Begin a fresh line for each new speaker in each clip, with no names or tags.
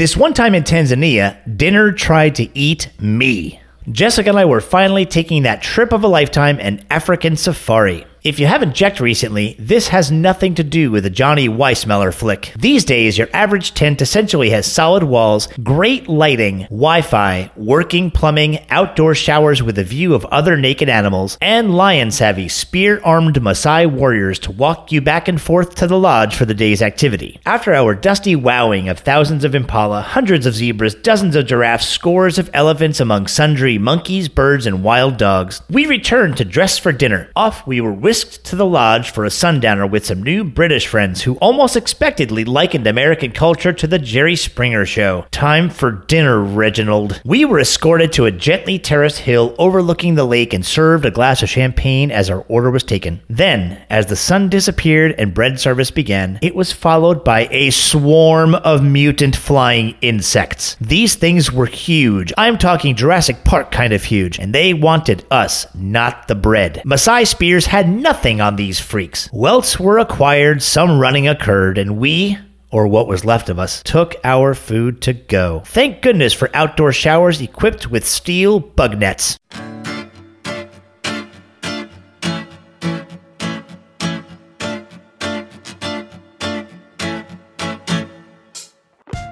This one time in Tanzania, dinner tried to eat me. Jessica and I were finally taking that trip of a lifetime an African safari. If you haven't checked recently, this has nothing to do with a Johnny Weissmuller flick. These days, your average tent essentially has solid walls, great lighting, Wi Fi, working plumbing, outdoor showers with a view of other naked animals, and lion savvy, spear armed Maasai warriors to walk you back and forth to the lodge for the day's activity. After our dusty wowing of thousands of impala, hundreds of zebras, dozens of giraffes, scores of elephants among sundry monkeys, birds, and wild dogs, we returned to dress for dinner. Off we were whisked to the lodge for a sundowner with some new British friends who almost expectedly likened American culture to the Jerry Springer show. Time for dinner, Reginald. We were escorted to a gently terraced hill overlooking the lake and served a glass of champagne as our order was taken. Then, as the sun disappeared and bread service began, it was followed by a swarm of mutant flying insects. These things were huge. I'm talking Jurassic Park kind of huge, and they wanted us, not the bread. Maasai spears had nothing on these freaks. Welts were acquired, some running occurred, and we, or what was left of us, took our food to go. Thank goodness for outdoor showers equipped with steel bug nets.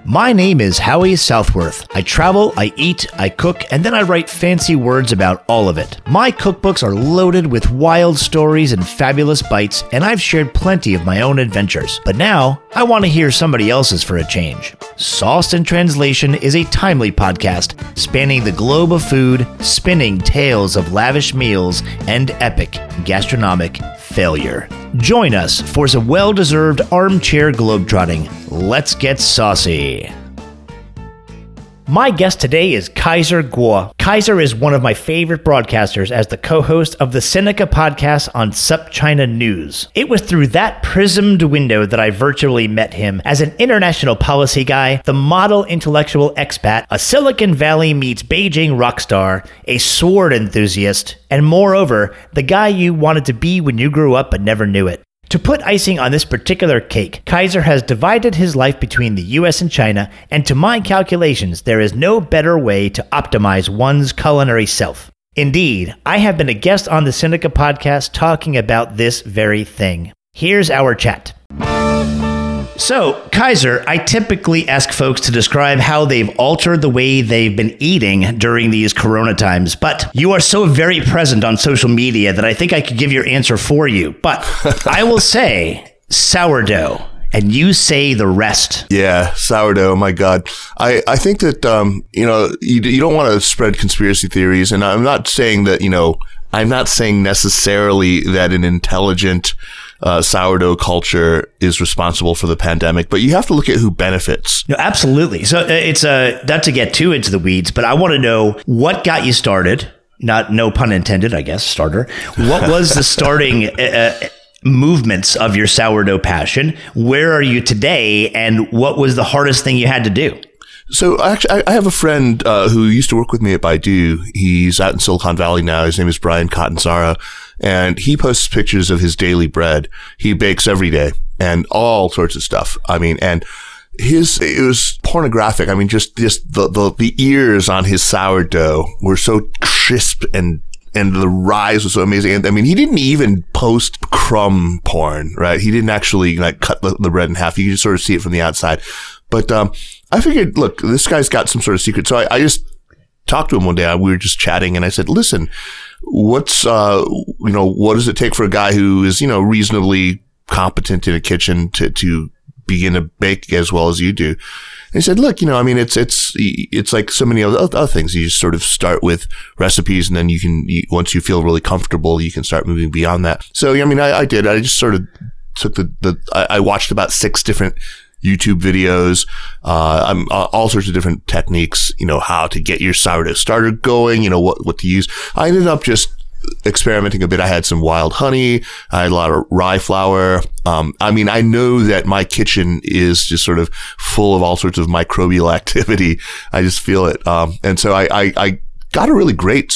My name is Howie Southworth. I travel, I eat, I cook, and then I write fancy words about all of it. My cookbooks are loaded with wild stories and fabulous bites, and I've shared plenty of my own adventures. But now, I want to hear somebody else's for a change. Sauced in Translation is a timely podcast spanning the globe of food, spinning tales of lavish meals, and epic gastronomic failure. Join us for some well deserved armchair globetrotting. Let's get saucy. My guest today is Kaiser Kuo. Kaiser is one of my favorite broadcasters as the co-host of the Sinica podcast on SupChina News. It was through that prismed window that I virtually met him as an international policy guy, the model intellectual expat, a Silicon Valley meets Beijing rock star, a sword enthusiast, and moreover, the guy you wanted to be when you grew up but never knew it. To put icing on this particular cake, Kaiser has divided his life between the US and China, and to my calculations, there is no better way to optimize one's culinary self. Indeed, I have been a guest on the Sinica podcast talking about this very thing. Here's our chat. So, Kaiser, I typically ask folks to describe how they've altered the way they've been eating during these corona times, but you are so very present on social media that I think I could give your answer for you. But I will say sourdough and you say the rest.
Yeah, sourdough. My God, I I think that um you know you you don't want to spread conspiracy theories, and I'm not saying that you know I'm not saying necessarily that an intelligent uh, sourdough culture is responsible for the pandemic, but you have to look at who benefits.
No, absolutely. So uh, it's a uh, not to get too into the weeds, but I want to know what got you started. Not no pun intended, I guess. Starter. What was the starting? Uh, uh, movements of your sourdough passion. Where are you today, and what was the hardest thing you had to do?
So actually, I have a friend uh, who used to work with me at Baidu. He's out in Silicon Valley now. His name is Bryan Catanzaro, and he posts pictures of his daily bread. He bakes every day and all sorts of stuff. I mean, and his it was pornographic. I mean, just just the the, the ears on his sourdough were so crisp and and the rise was so amazing. And I mean, he didn't even post crumb porn, right? He didn't actually like cut the, the bread in half. You could just sort of see it from the outside. But um, I figured, look, this guy's got some sort of secret. So I, I just talked to him one day. We were just chatting, and I said, "Listen, what's uh, you know, what does it take for a guy who is you know reasonably competent in a kitchen to to begin to bake as well as you do?" And he said, "Look, you know, I mean, it's it's it's like so many other, other things. You just sort of start with recipes, and then you can you, once you feel really comfortable, you can start moving beyond that." So, I mean, I, I did. I just sort of took the the I, I watched about six different YouTube videos, uh, uh, all sorts of different techniques, you know, how to get your sourdough starter going, you know, what, what to use. I ended up just experimenting a bit. I had some wild honey. I had a lot of rye flour. Um, I mean, I know that my kitchen is just sort of full of all sorts of microbial activity. I just feel it. Um, and so I, I, I got a really great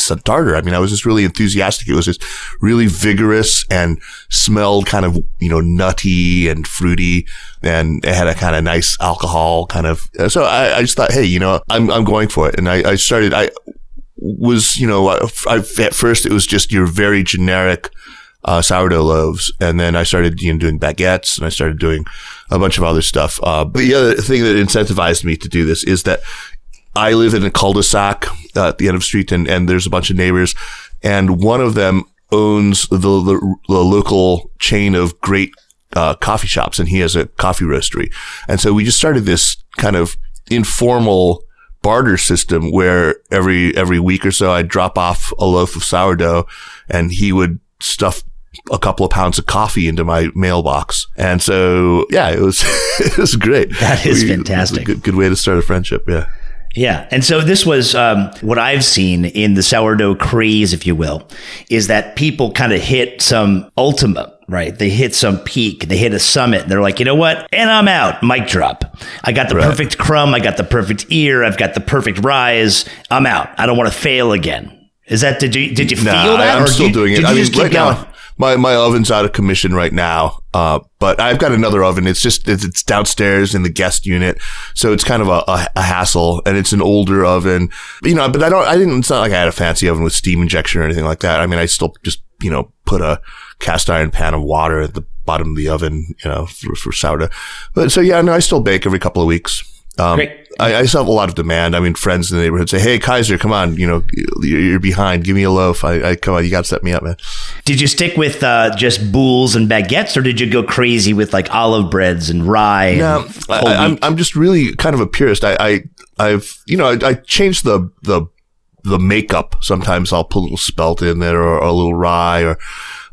starter. I mean, I was just really enthusiastic. It was just really vigorous and smelled kind of, you know, nutty and fruity and it had a kind of nice alcohol kind of. So I, I just thought, hey, you know, I'm, I'm going for it. And I, I started, I was, you know, I, at first it was just your very generic, uh, sourdough loaves. And then I started, you know, doing baguettes and I started doing a bunch of other stuff. Uh, but the other thing that incentivized me to do this is that I live in a cul-de-sac uh, at the end of the street and, and there's a bunch of neighbors and one of them owns the, the, the local chain of great uh, coffee shops and he has a coffee roastery. And so we just started this kind of informal barter system where every, every week or so I'd drop off a loaf of sourdough and he would stuff a couple of pounds of coffee into my mailbox. And so, yeah, it was, it was great.
That is we, fantastic.
Good, good way to start a friendship. Yeah.
Yeah. And so this was um, what I've seen in the sourdough craze, if you will, is that people kind of hit some ultimate, right? They hit some peak, they hit a summit, and they're like, you know what? And I'm out. Mic drop. I got the right. perfect crumb. I got the perfect ear. I've got the perfect rise. I'm out. I don't want to fail again. Is that did you did you
nah,
feel that?
I'm still
you,
doing it. I mean, right now, my my oven's out of commission right now. Uh, but I've got another oven. It's just it's, it's, downstairs in the guest unit, so it's kind of a, a, a, hassle, and it's an older oven. You know, but I don't. I didn't. It's not like I had a fancy oven with steam injection or anything like that. I mean, I still just you know put a cast iron pan of water at the bottom of the oven, you know, for, for sourdough. But so yeah, no, I still bake every couple of weeks. Um, Great. I, I still have a lot of demand. I mean, friends in the neighborhood say, "Hey, Kaiser, come on, you know, you're behind. Give me a loaf. I, I come on, you got to set me up, man."
Did you stick with uh, just boules and baguettes, or did you go crazy with like olive breads and rye?
No, I, am I'm, I'm just really kind of a purist. I, I I've you know I, I changed the the the makeup. Sometimes I'll put a little spelt in there or, or a little rye or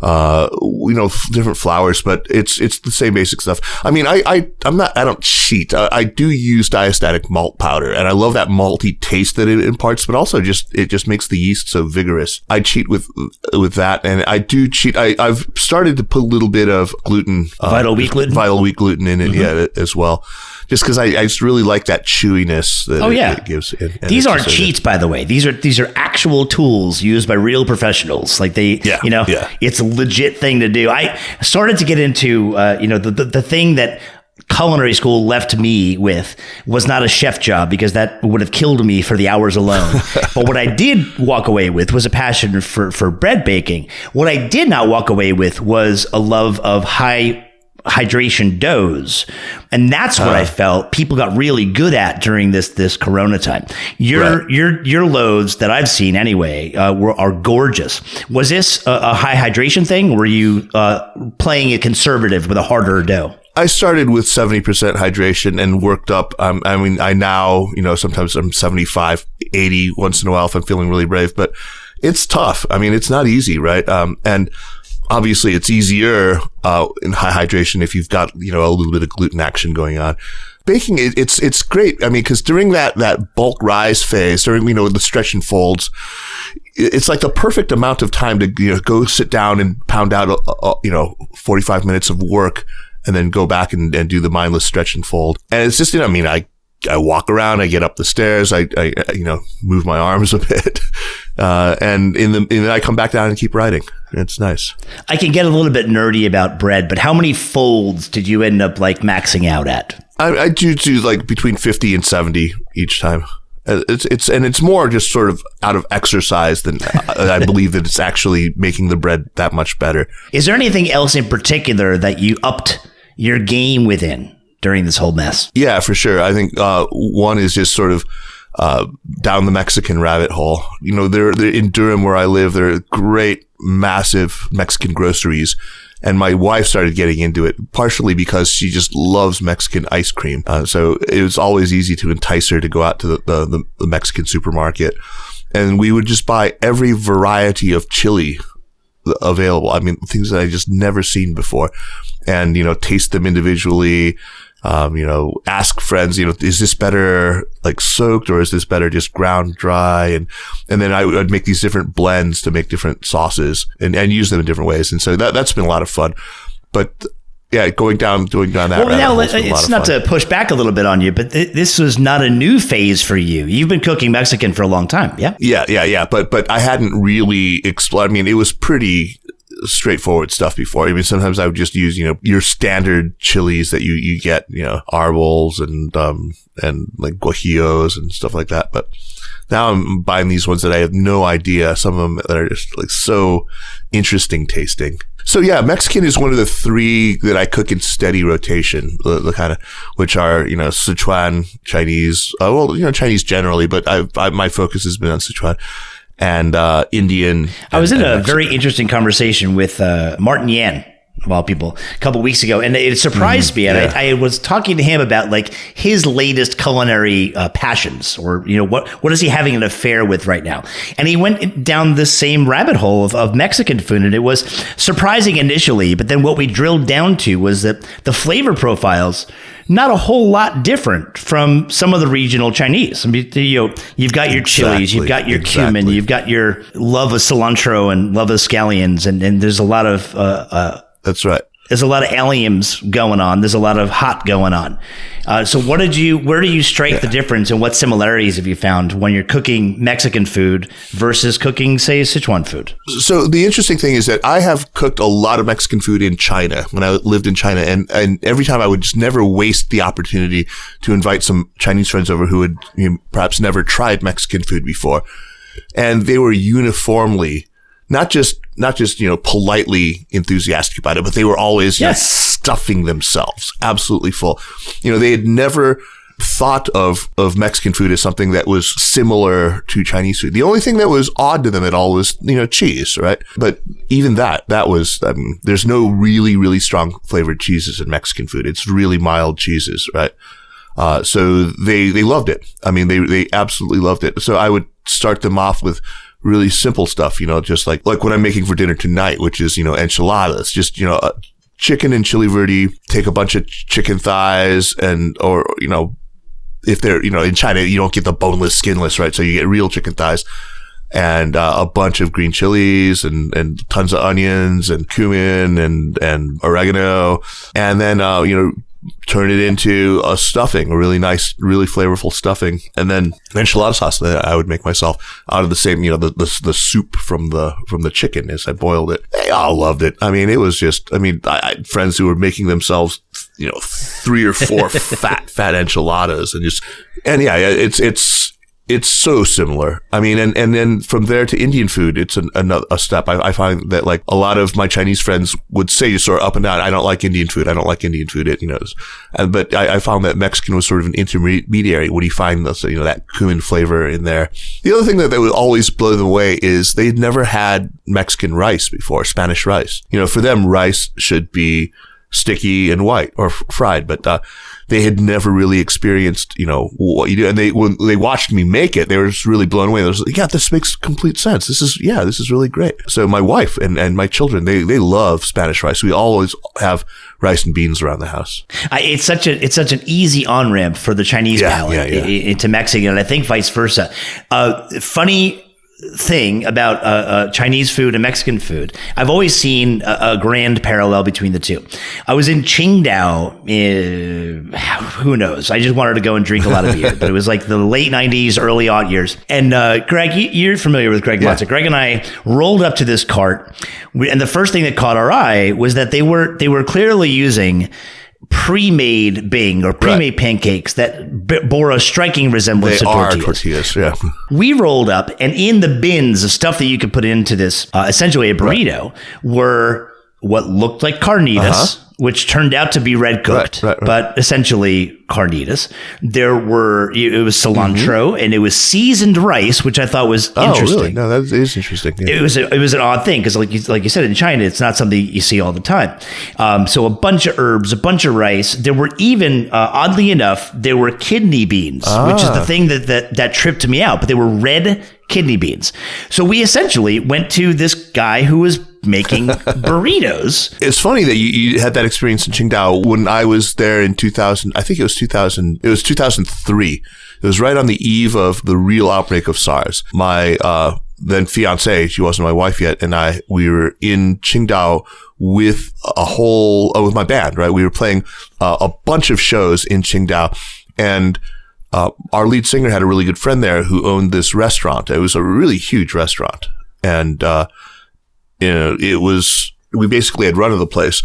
uh, you know, different flours, but it's, it's the same basic stuff. I mean, I, I, I'm not, I don't cheat. I, I do use diastatic malt powder and I love that malty taste that it imparts, but also just, it just makes the yeast so vigorous. I cheat with, with that and I do cheat. I, I've started to put a little bit of gluten,
uh, vital wheat gluten,
vital wheat gluten in it, mm-hmm. yeah, as well just because I, I just really like that chewiness that
oh,
it,
yeah.
it gives. And,
and these aren't cheats, by the way. These are these are actual tools used by real professionals. Like they, yeah, you know, yeah. it's a legit thing to do. I started to get into, uh, you know, the, the, the thing that culinary school left me with was not a chef job because that would have killed me for the hours alone. but what I did walk away with was a passion for, for bread baking. What I did not walk away with was a love of high hydration doughs. And that's what uh, I felt people got really good at during this, this Corona time. Your, right. your, your loads that I've seen anyway, uh, were, are gorgeous. Was this a, a high hydration thing? Were you, uh, playing it conservative with a harder dough?
I started with 70% hydration and worked up. Um, I mean, I now, you know, sometimes I'm 75, 80 once in a while if I'm feeling really brave, but it's tough. I mean, it's not easy, right? Um, and obviously it's easier uh, in high hydration if you've got you know a little bit of gluten action going on. Baking it, it's it's great. I mean, because during that that bulk rise phase, during you know the stretch and folds, it's like the perfect amount of time to you know go sit down and pound out a, a, you know forty five minutes of work and then go back and, and do the mindless stretch and fold. And it's just you know I mean I I walk around, I get up the stairs, I, I you know, move my arms a bit. Uh, and in the, and then I come back down and keep writing. It's nice.
I can get a little bit nerdy about bread, but how many folds did you end up like maxing out at?
I, I do do like between 50 and 70 each time. Uh, it's, it's, and it's more just sort of out of exercise than uh, I believe that it's actually making the bread that much better.
Is there anything else in particular that you upped your game within? During this whole mess?
Yeah, for sure. I think uh, one is just sort of uh, down the Mexican rabbit hole. You know, they're in Durham where I live. There are great, massive Mexican groceries. And my wife started getting into it partially because she just loves Mexican ice cream. Uh, so it was always easy to entice her to go out to the, the, the Mexican supermarket. And we would just buy every variety of chili available. I mean, things that I just never seen before and, you know, taste them individually um, you know, ask friends, you know, is this better like soaked or is this better just ground dry? And, and then I would make these different blends to make different sauces and, and use them in different ways. And so that, that's been a lot of fun. But yeah, going down, going down that.
Well, now
hole's been a lot
it's not
fun.
to push back a little bit on you, but th- this was not a new phase for you. You've been cooking Mexican for a long time, yeah.
Yeah, yeah, yeah. But but I hadn't really explored. I mean, it was pretty straightforward stuff before. I mean, sometimes I would just use you know your standard chilies that you you get, you know, arbols and um and like guajillos and stuff like that. But now I'm buying these ones that I have no idea. Some of them that are just like so interesting tasting. So yeah, Mexican is one of the three that I cook in steady rotation, the, the kind of, which are, you know, Sichuan, Chinese, uh, well, you know, Chinese generally, but I, I, my focus has been on Sichuan and, uh, Indian.
I was in
and-
a
and
very interesting conversation with uh, Martin Yan, of all people, a couple weeks ago, and it surprised me. And
yeah.
I, I was talking to him about like his latest culinary uh, passions, or you know, what what is he having an affair with right now? And he went down this same rabbit hole of, of Mexican food, and it was surprising initially, but then what we drilled down to was that the flavor profiles. Not a whole lot different from some of the regional Chinese. I mean, you know, you've got your chilies, you've got your cumin,
exactly.
you've got your love of cilantro and love of scallions, and, and there's a lot of uh, uh,
That's right.
there's a lot of alliums going on. There's a lot of hot going on. Uh, so, what did you? Where do you strike the difference, and what similarities have you found when you're cooking Mexican food versus cooking, say, Sichuan food?
So the interesting thing is that I have cooked a lot of Mexican food in China when I lived in China, and and every time I would just never waste the opportunity to invite some Chinese friends over who had you know, perhaps never tried Mexican food before, and they were uniformly not just not just you know politely enthusiastic about it, but they were always you know,
Yes.
stuffing themselves absolutely full. You know, they had never thought of of Mexican food as something that was similar to Chinese food. The only thing that was odd to them at all was you know cheese, right? But even that that was I mean, there's no really really strong flavored cheeses in Mexican food. It's really mild cheeses, right? Uh, so they, they loved it. I mean, they, they absolutely loved it. So I would start them off with really simple stuff, you know, just like, like what I'm making for dinner tonight, which is, you know, enchiladas, just, you know, uh, chicken and chili verde, take a bunch of chicken thighs and, or, you know, if they're, you know, in China, you don't get the boneless, skinless, right? So you get real chicken thighs and uh, a bunch of green chilies and, and tons of onions and cumin and, and oregano. And then, uh, you know, turn it into a stuffing, a really nice, really flavorful stuffing. And then enchilada sauce that I would make myself out of the same, you know, the, the, the soup from the, from the chicken as I boiled it. They all loved it. I mean, it was just, I mean, I, I had friends who were making themselves, you know, three or four fat, fat enchiladas and just, and yeah, it's, it's, it's so similar. I mean, and, and then from there to Indian food, it's an, another a step. I, I find that like a lot of my Chinese friends would say sort of up and down, I don't like Indian food. I don't like Indian food. It, you know, and, but I, I found that Mexican was sort of an intermediary. When you find those, you know, that cumin flavor in there. The other thing that, that would always blow them away is they'd never had Mexican rice before, Spanish rice. You know, for them, rice should be sticky and white or f- fried, but, uh, they had never really experienced, you know, what you do. And they, when they watched me make it, they were just really blown away. They was like, yeah, this makes complete sense. This is, yeah, this is really great. So my wife and, and my children, they, they love Spanish rice. We always have rice and beans around the house.
I, it's such a it's such an easy on ramp for the Chinese
Yeah,
palate
yeah, yeah.
into Mexican, and I think vice versa. Uh, funny thing about uh, uh, Chinese food and Mexican food, I've always seen a, a grand parallel between the two. I was in Qingdao. Uh, who knows? I just wanted to go and drink a lot of beer, but it was like the late '90s, early aught years. And uh, Greg, you, you're familiar with Greg Matza. Greg and I rolled up to this cart, and the first thing that caught our eye was that they were they were clearly using pre-made bing or pre-made pancakes that b- bore a striking resemblance
They
to
are
tortillas.
tortillas. Yeah.
We rolled up, and in the bins of stuff that you could put into this, uh, essentially a burrito, were what looked like carnitas, which turned out to be red cooked.
Right, right, right.
but essentially carnitas. There were it was cilantro and it was seasoned rice, which I thought was
Mm-hmm. Oh,
interesting
really? No, that is interesting. Yeah.
it was a, it was an odd thing because like you, like you said in China it's not something you see all the time. Um, so a bunch of herbs, a bunch of rice. There were even uh, oddly enough there were kidney beans, which is the thing that, that that tripped me out. But they were red kidney beans. So we essentially went to this guy who was making burritos.
It's funny that you, you had that experience in Qingdao when I was there in 2000. I think it was 2000. It was 2003. It was right on the eve of the real outbreak of SARS. My uh, then fiance, she wasn't my wife yet, and I we were in Qingdao with a whole uh, with my band. Right, we were playing uh, a bunch of shows in Qingdao, and uh, our lead singer had a really good friend there who owned this restaurant. It was a really huge restaurant, and uh, you know it was we basically had run of the place.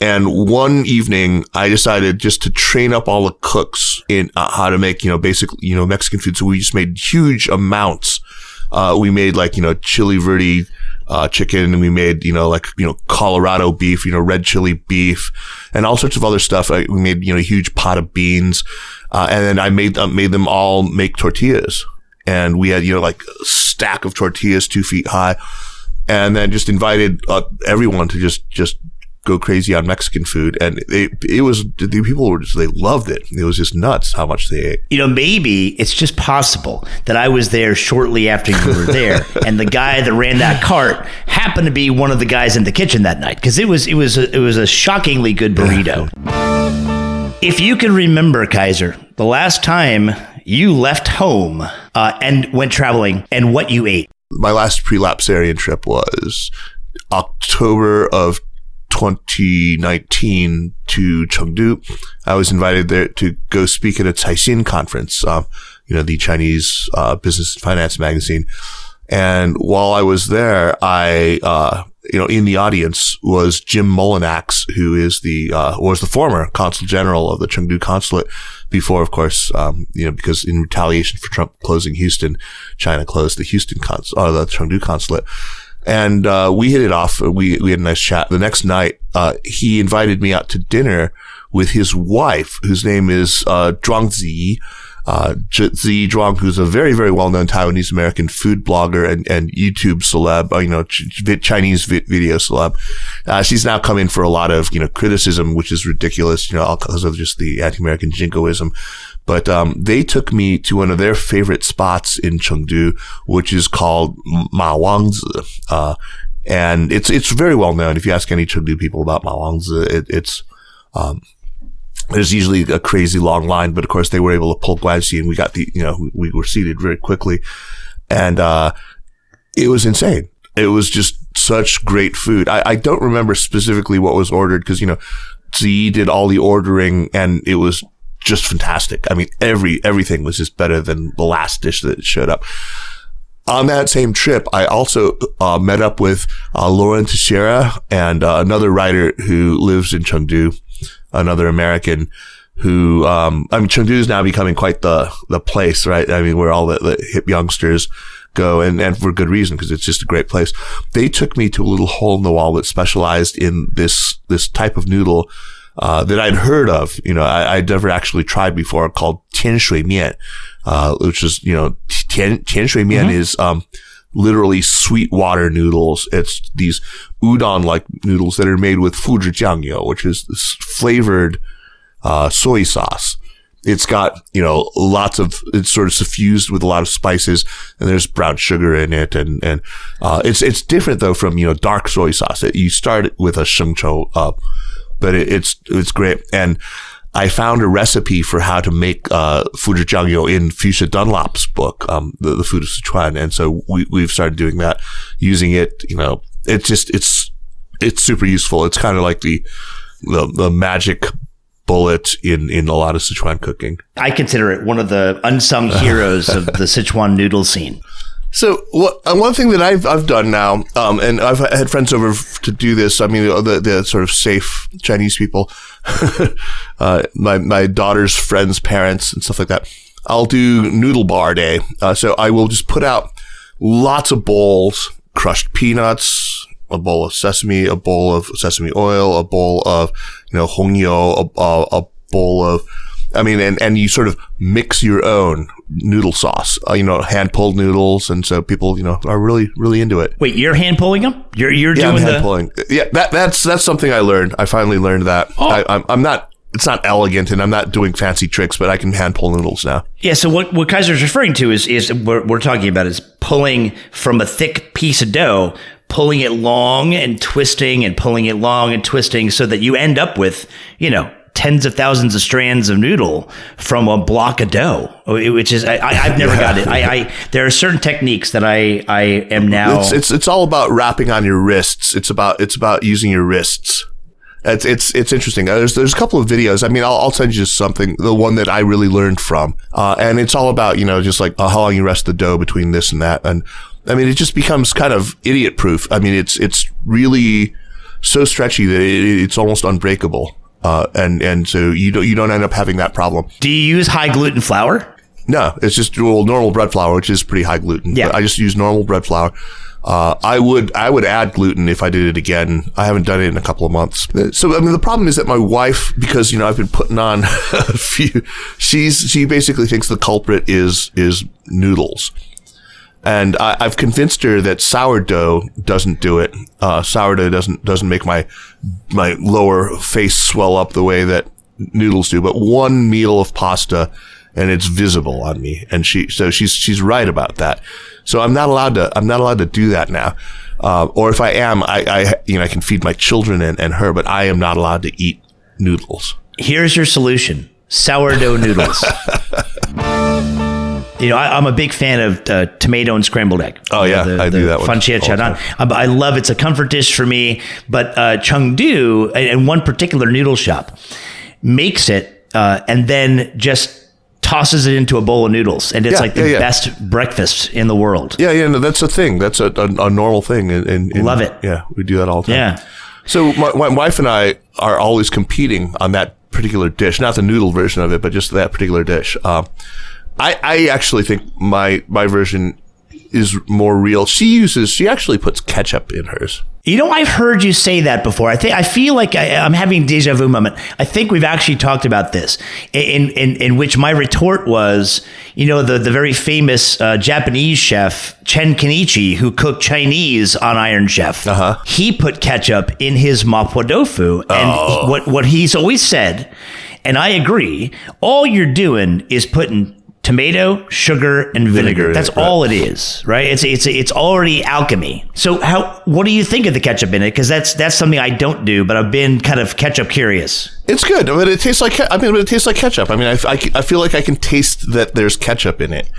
And one evening, I decided just to train up all the cooks in uh, how to make, you know, basically, you know, Mexican food. So we just made huge amounts. Uh, we made like, you know, chili verde, uh, chicken and we made, you know, like, you know, Colorado beef, you know, red chili beef and all sorts of other stuff. we made, you know, a huge pot of beans. Uh, and then I made, uh, made them all make tortillas. And we had, you know, like a stack of tortillas two feet high. And then just invited uh, everyone to just, just go crazy on Mexican food, and it, it was the people were just, they loved it. It was just nuts how much they ate.
You know, maybe it's just possible that I was there shortly after you were there, and the guy that ran that cart happened to be one of the guys in the kitchen that night because it was it was a, it was a shockingly good burrito. if you can remember, Kaiser, the last time you left home uh, and went traveling, and what you ate.
My last prelapsarian trip was October of 2019 to Chengdu. I was invited there to go speak at a Caixin conference, um, you know, the Chinese uh, business and finance magazine. And while I was there, I, uh, you know, in the audience was Jim Mullinax, who is the, uh, was the former consul general of the Chengdu consulate before, of course, um, you know, because in retaliation for Trump closing Houston, China closed the Houston consul, or the Chengdu consulate and uh, we hit it off. We we had a nice chat. The next night, uh, he invited me out to dinner with his wife, whose name is uh, Zhuang Zi. Uh, Zi Zhuang, who's a very, very well-known Taiwanese American food blogger and, and YouTube celeb, uh, you know, ch- Chinese vi- video celeb. Uh, she's now come in for a lot of, you know, criticism, which is ridiculous, you know, because of just the anti-American jingoism. But um, they took me to one of their favorite spots in Chengdu, which is called Ma Wangzi. Uh, and it's it's very well known. If you ask any Chengdu people about Ma Wangzi, it, it's um, there's usually a crazy long line, but of course they were able to pull Guanxi and we got the, you know, we were seated very quickly. And, uh, it was insane. It was just such great food. I, I don't remember specifically what was ordered because, you know, Zi did all the ordering and it was just fantastic. I mean, every, everything was just better than the last dish that showed up. On that same trip, I also uh, met up with uh, Lauren Teixeira and uh, another writer who lives in Chengdu, another American who, um, I mean, Chengdu is now becoming quite the, the place, right? I mean, where all the, the hip youngsters go and, and for good reason because it's just a great place. They took me to a little hole in the wall that specialized in this, this type of noodle uh, that I'd heard of. You know, I, would never actually tried before called Tian Shui Mian, uh, which is, you know, Tian, Tian Shui Mian mm-hmm. is, um, literally sweet water noodles. It's these udon like noodles that are made with fuzhijiangyo, which is flavored, uh, soy sauce. It's got, you know, lots of, it's sort of suffused with a lot of spices and there's brown sugar in it. And, and, uh, it's, it's different though from, you know, dark soy sauce. You start with a shengchou, uh, but it, it's it's great. And I found a recipe for how to make uh, fuzhijiangyo in Fuchsia Dunlop's book, um, the, the Food of Sichuan, and so we we've started doing that, using it. You know, it's just it's it's super useful. It's kind of like the the, the magic bullet in in a lot of Sichuan cooking.
I consider it one of the unsung heroes of the Sichuan noodle scene.
So what, uh, one thing that I've I've done now, um, and I've had friends over to do this. I mean, the the sort of safe Chinese people, uh, my my daughter's friends' parents and stuff like that. I'll do noodle bar day. Uh, so I will just put out lots of bowls, crushed peanuts, a bowl of sesame, a bowl of sesame oil, a bowl of you know hongyo, a, a, a bowl of I mean, and, and you sort of mix your own noodle sauce, uh, you know, hand pulled noodles. And so people, you know, are really, really into it.
Wait, you're hand pulling them? You're, you're
yeah,
doing
I'm hand pulling. Yeah. That, that's, that's something I learned. I finally learned that. Oh. I, I'm, I'm not, it's not elegant and I'm not doing fancy tricks, but I can hand pull noodles now.
Yeah. So what, what Kaiser's referring to is, is what we're talking about is pulling from a thick piece of dough, pulling it long and twisting and pulling it long and twisting so that you end up with, you know, tens of thousands of strands of noodle from a block of dough, which is I, have never got it. I, I, there are certain techniques that I I am now.
It's, it's it's all about wrapping on your wrists. It's about it's about using your wrists. It's it's it's interesting. Uh, there's there's a couple of videos. I mean, I'll, I'll send you something. The one that I really learned from, uh, and it's all about you know just like uh, how long you rest the dough between this and that, and I mean it just becomes kind of idiot proof. I mean it's it's really so stretchy that it, it's almost unbreakable, uh, and and so you don't you don't end up having that problem.
Do you use high gluten flour?
No, it's just well, normal bread flour, which is pretty high gluten.
Yeah,
I just use normal bread flour. Uh, I would I would add gluten if I did it again. I haven't done it in a couple of months. So I mean, the problem is that my wife, because you know I've been putting on a few, she's she basically thinks the culprit is is noodles, and I, have convinced her that sourdough doesn't do it. Uh, sourdough doesn't doesn't make my my lower face swell up the way that noodles do. But one meal of pasta and it's visible on me. And she, so she's, she's right about that. So I'm not allowed to, I'm not allowed to do that now. Uh, or if I am, I, I, you know, I can feed my children and, and her, but I am not allowed to eat noodles.
Here's your solution. Sourdough noodles. you know, I, am a big fan of uh, tomato and scrambled egg.
Oh yeah,
the,
I
the
do that one.
Fan um, I love it's a comfort dish for me. But uh, Chengdu and one particular noodle shop makes it uh, and then just tosses it into a bowl of noodles, and it's yeah, like the yeah, yeah. best breakfast in the world.
Yeah, yeah, no, that's a thing. That's a, a, a normal thing. And, and,
love it.
Yeah, we do that all the time.
Yeah.
So my, my wife and I are always competing on that particular dish, not the noodle version of it, but just that particular dish. Um, I, I actually think my my version is more real. She uses she actually puts ketchup in hers.
You know, I've heard you say that before. I think I feel like I, am having deja vu moment. I think we've actually talked about this, in in, in which my retort was, you know, the the very famous uh, Japanese chef Chen Kenichi, who cooked Chinese on Iron Chef.
Uh-huh.
He put ketchup in his mapo tofu, and
oh.
what what he's always said, and I agree. All you're doing is putting tomato, sugar, and vinegar. That's right. all it is, right? It's it's it's already alchemy. So how what do you think of the ketchup in it? Because that's that's something I don't do, but I've been kind of ketchup curious.
It's good. I mean, it tastes like I mean, it tastes like ketchup. I mean, I, I, I feel like I can taste that there's ketchup in it.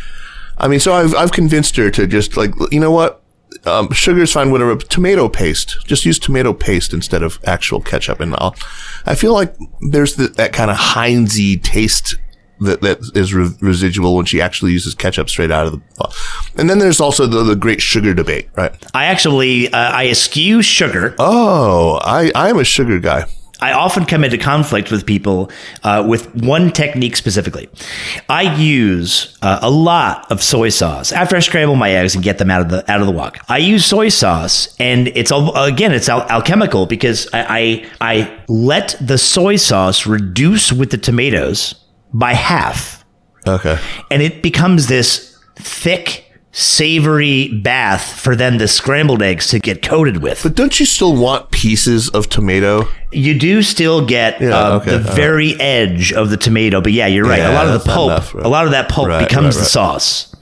I mean, so I've I've convinced her to just like you know what. Um, sugar's fine, whatever. Tomato paste. Just use tomato paste instead of actual ketchup, and I'll. I feel like there's the, that kind of Heinzy taste that that is re- residual when she actually uses ketchup straight out of the. And then there's also the, the great sugar debate, right?
I actually uh, I eschew sugar.
Oh, I I am a sugar guy.
I often come into conflict with people uh, with one technique specifically. I use uh, a lot of soy sauce after I scramble my eggs and get them out of the out of the wok. I use soy sauce, and it's all, again it's al- alchemical because I, I I let the soy sauce reduce with the tomatoes by half.
Okay.
And it becomes this thick, savory bath for then the scrambled eggs to get coated with.
But don't you still want pieces of tomato?
You do still get yeah, uh, okay. the very right. edge of the tomato, but yeah, you're right. Yeah, a lot of the pulp, enough, right. a lot of that pulp right, becomes the sauce.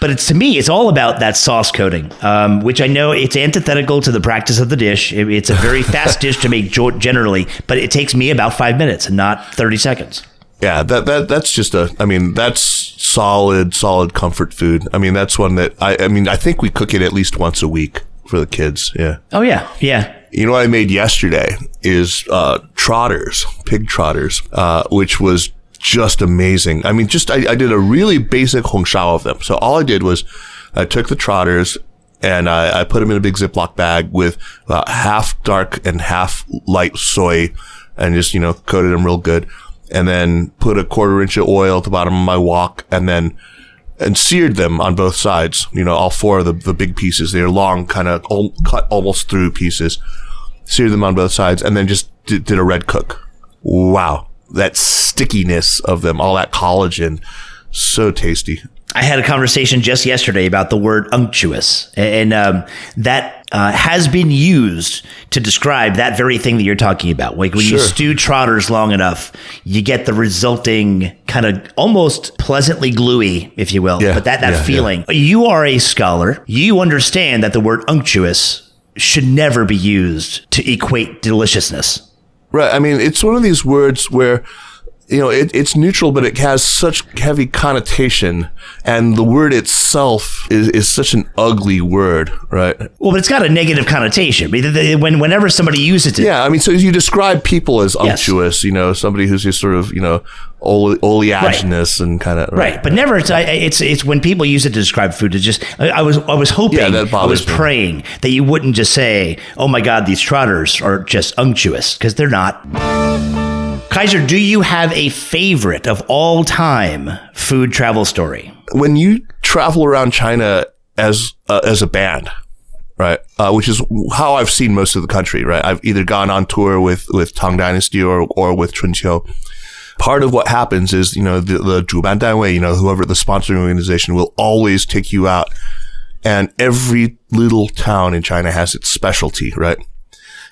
But it's to me, it's all about that sauce coating, um, which I know it's antithetical to the practice of the dish. It, it's a very fast dish to make generally, but it takes me about five minutes and not thirty seconds.
Yeah, that that that's just a. I mean, that's solid, solid comfort food. I mean, that's one that I. I mean, I think we cook it at least once a week for the kids. Yeah.
Oh yeah, yeah.
You know what I made yesterday is uh, trotters, pig trotters, uh, which was just amazing. I mean, just I, I did a really basic hong shao of them. So all I did was I took the trotters and I, I put them in a big Ziploc bag with uh, half dark and half light soy, and just you know coated them real good and then put a quarter inch of oil at the bottom of my wok and then and seared them on both sides. You know, all four of the, the big pieces. They're long, kind of cut almost through pieces. Seared them on both sides and then just did, did a red cook. Wow. That stickiness of them, all that collagen. So tasty.
I had a conversation just yesterday about the word unctuous, and um, that uh, has been used to describe that very thing that you're talking about. Like when sure. you stew trotters long enough, you get the resulting kind of almost pleasantly gluey, if you will. Yeah, but that that yeah, feeling. Yeah. You are a scholar. You understand that the word unctuous should never be used to equate deliciousness.
Right. I mean, it's one of these words where, you know, it, it's neutral, but it has such heavy connotation, and the word itself is, is such an ugly word, right?
Well, but it's got a negative connotation. I mean, the- the- When whenever somebody uses it,
Yeah. I mean, so you describe people as
Yes.
unctuous, you know, somebody who's just sort of, you know, ole- oleaginous and kind of
Right, but never. It's I, it's it's when people use it to describe food. It's just I, I was I was hoping
Yeah, that
I was
me.
praying that you wouldn't just say, "Oh my God, these trotters are just unctuous," because they're not. Kaiser, do you have a favorite of all time food travel story?
When you travel around China as uh, as a band, right? Uh, which is how I've seen most of the country, right? I've either gone on tour with with Tang Dynasty or or with Chunqiu. Part of what happens is, you know, the, the Juban Danwei, you know, whoever the sponsoring organization will always take you out. And every little town in China has its specialty, right?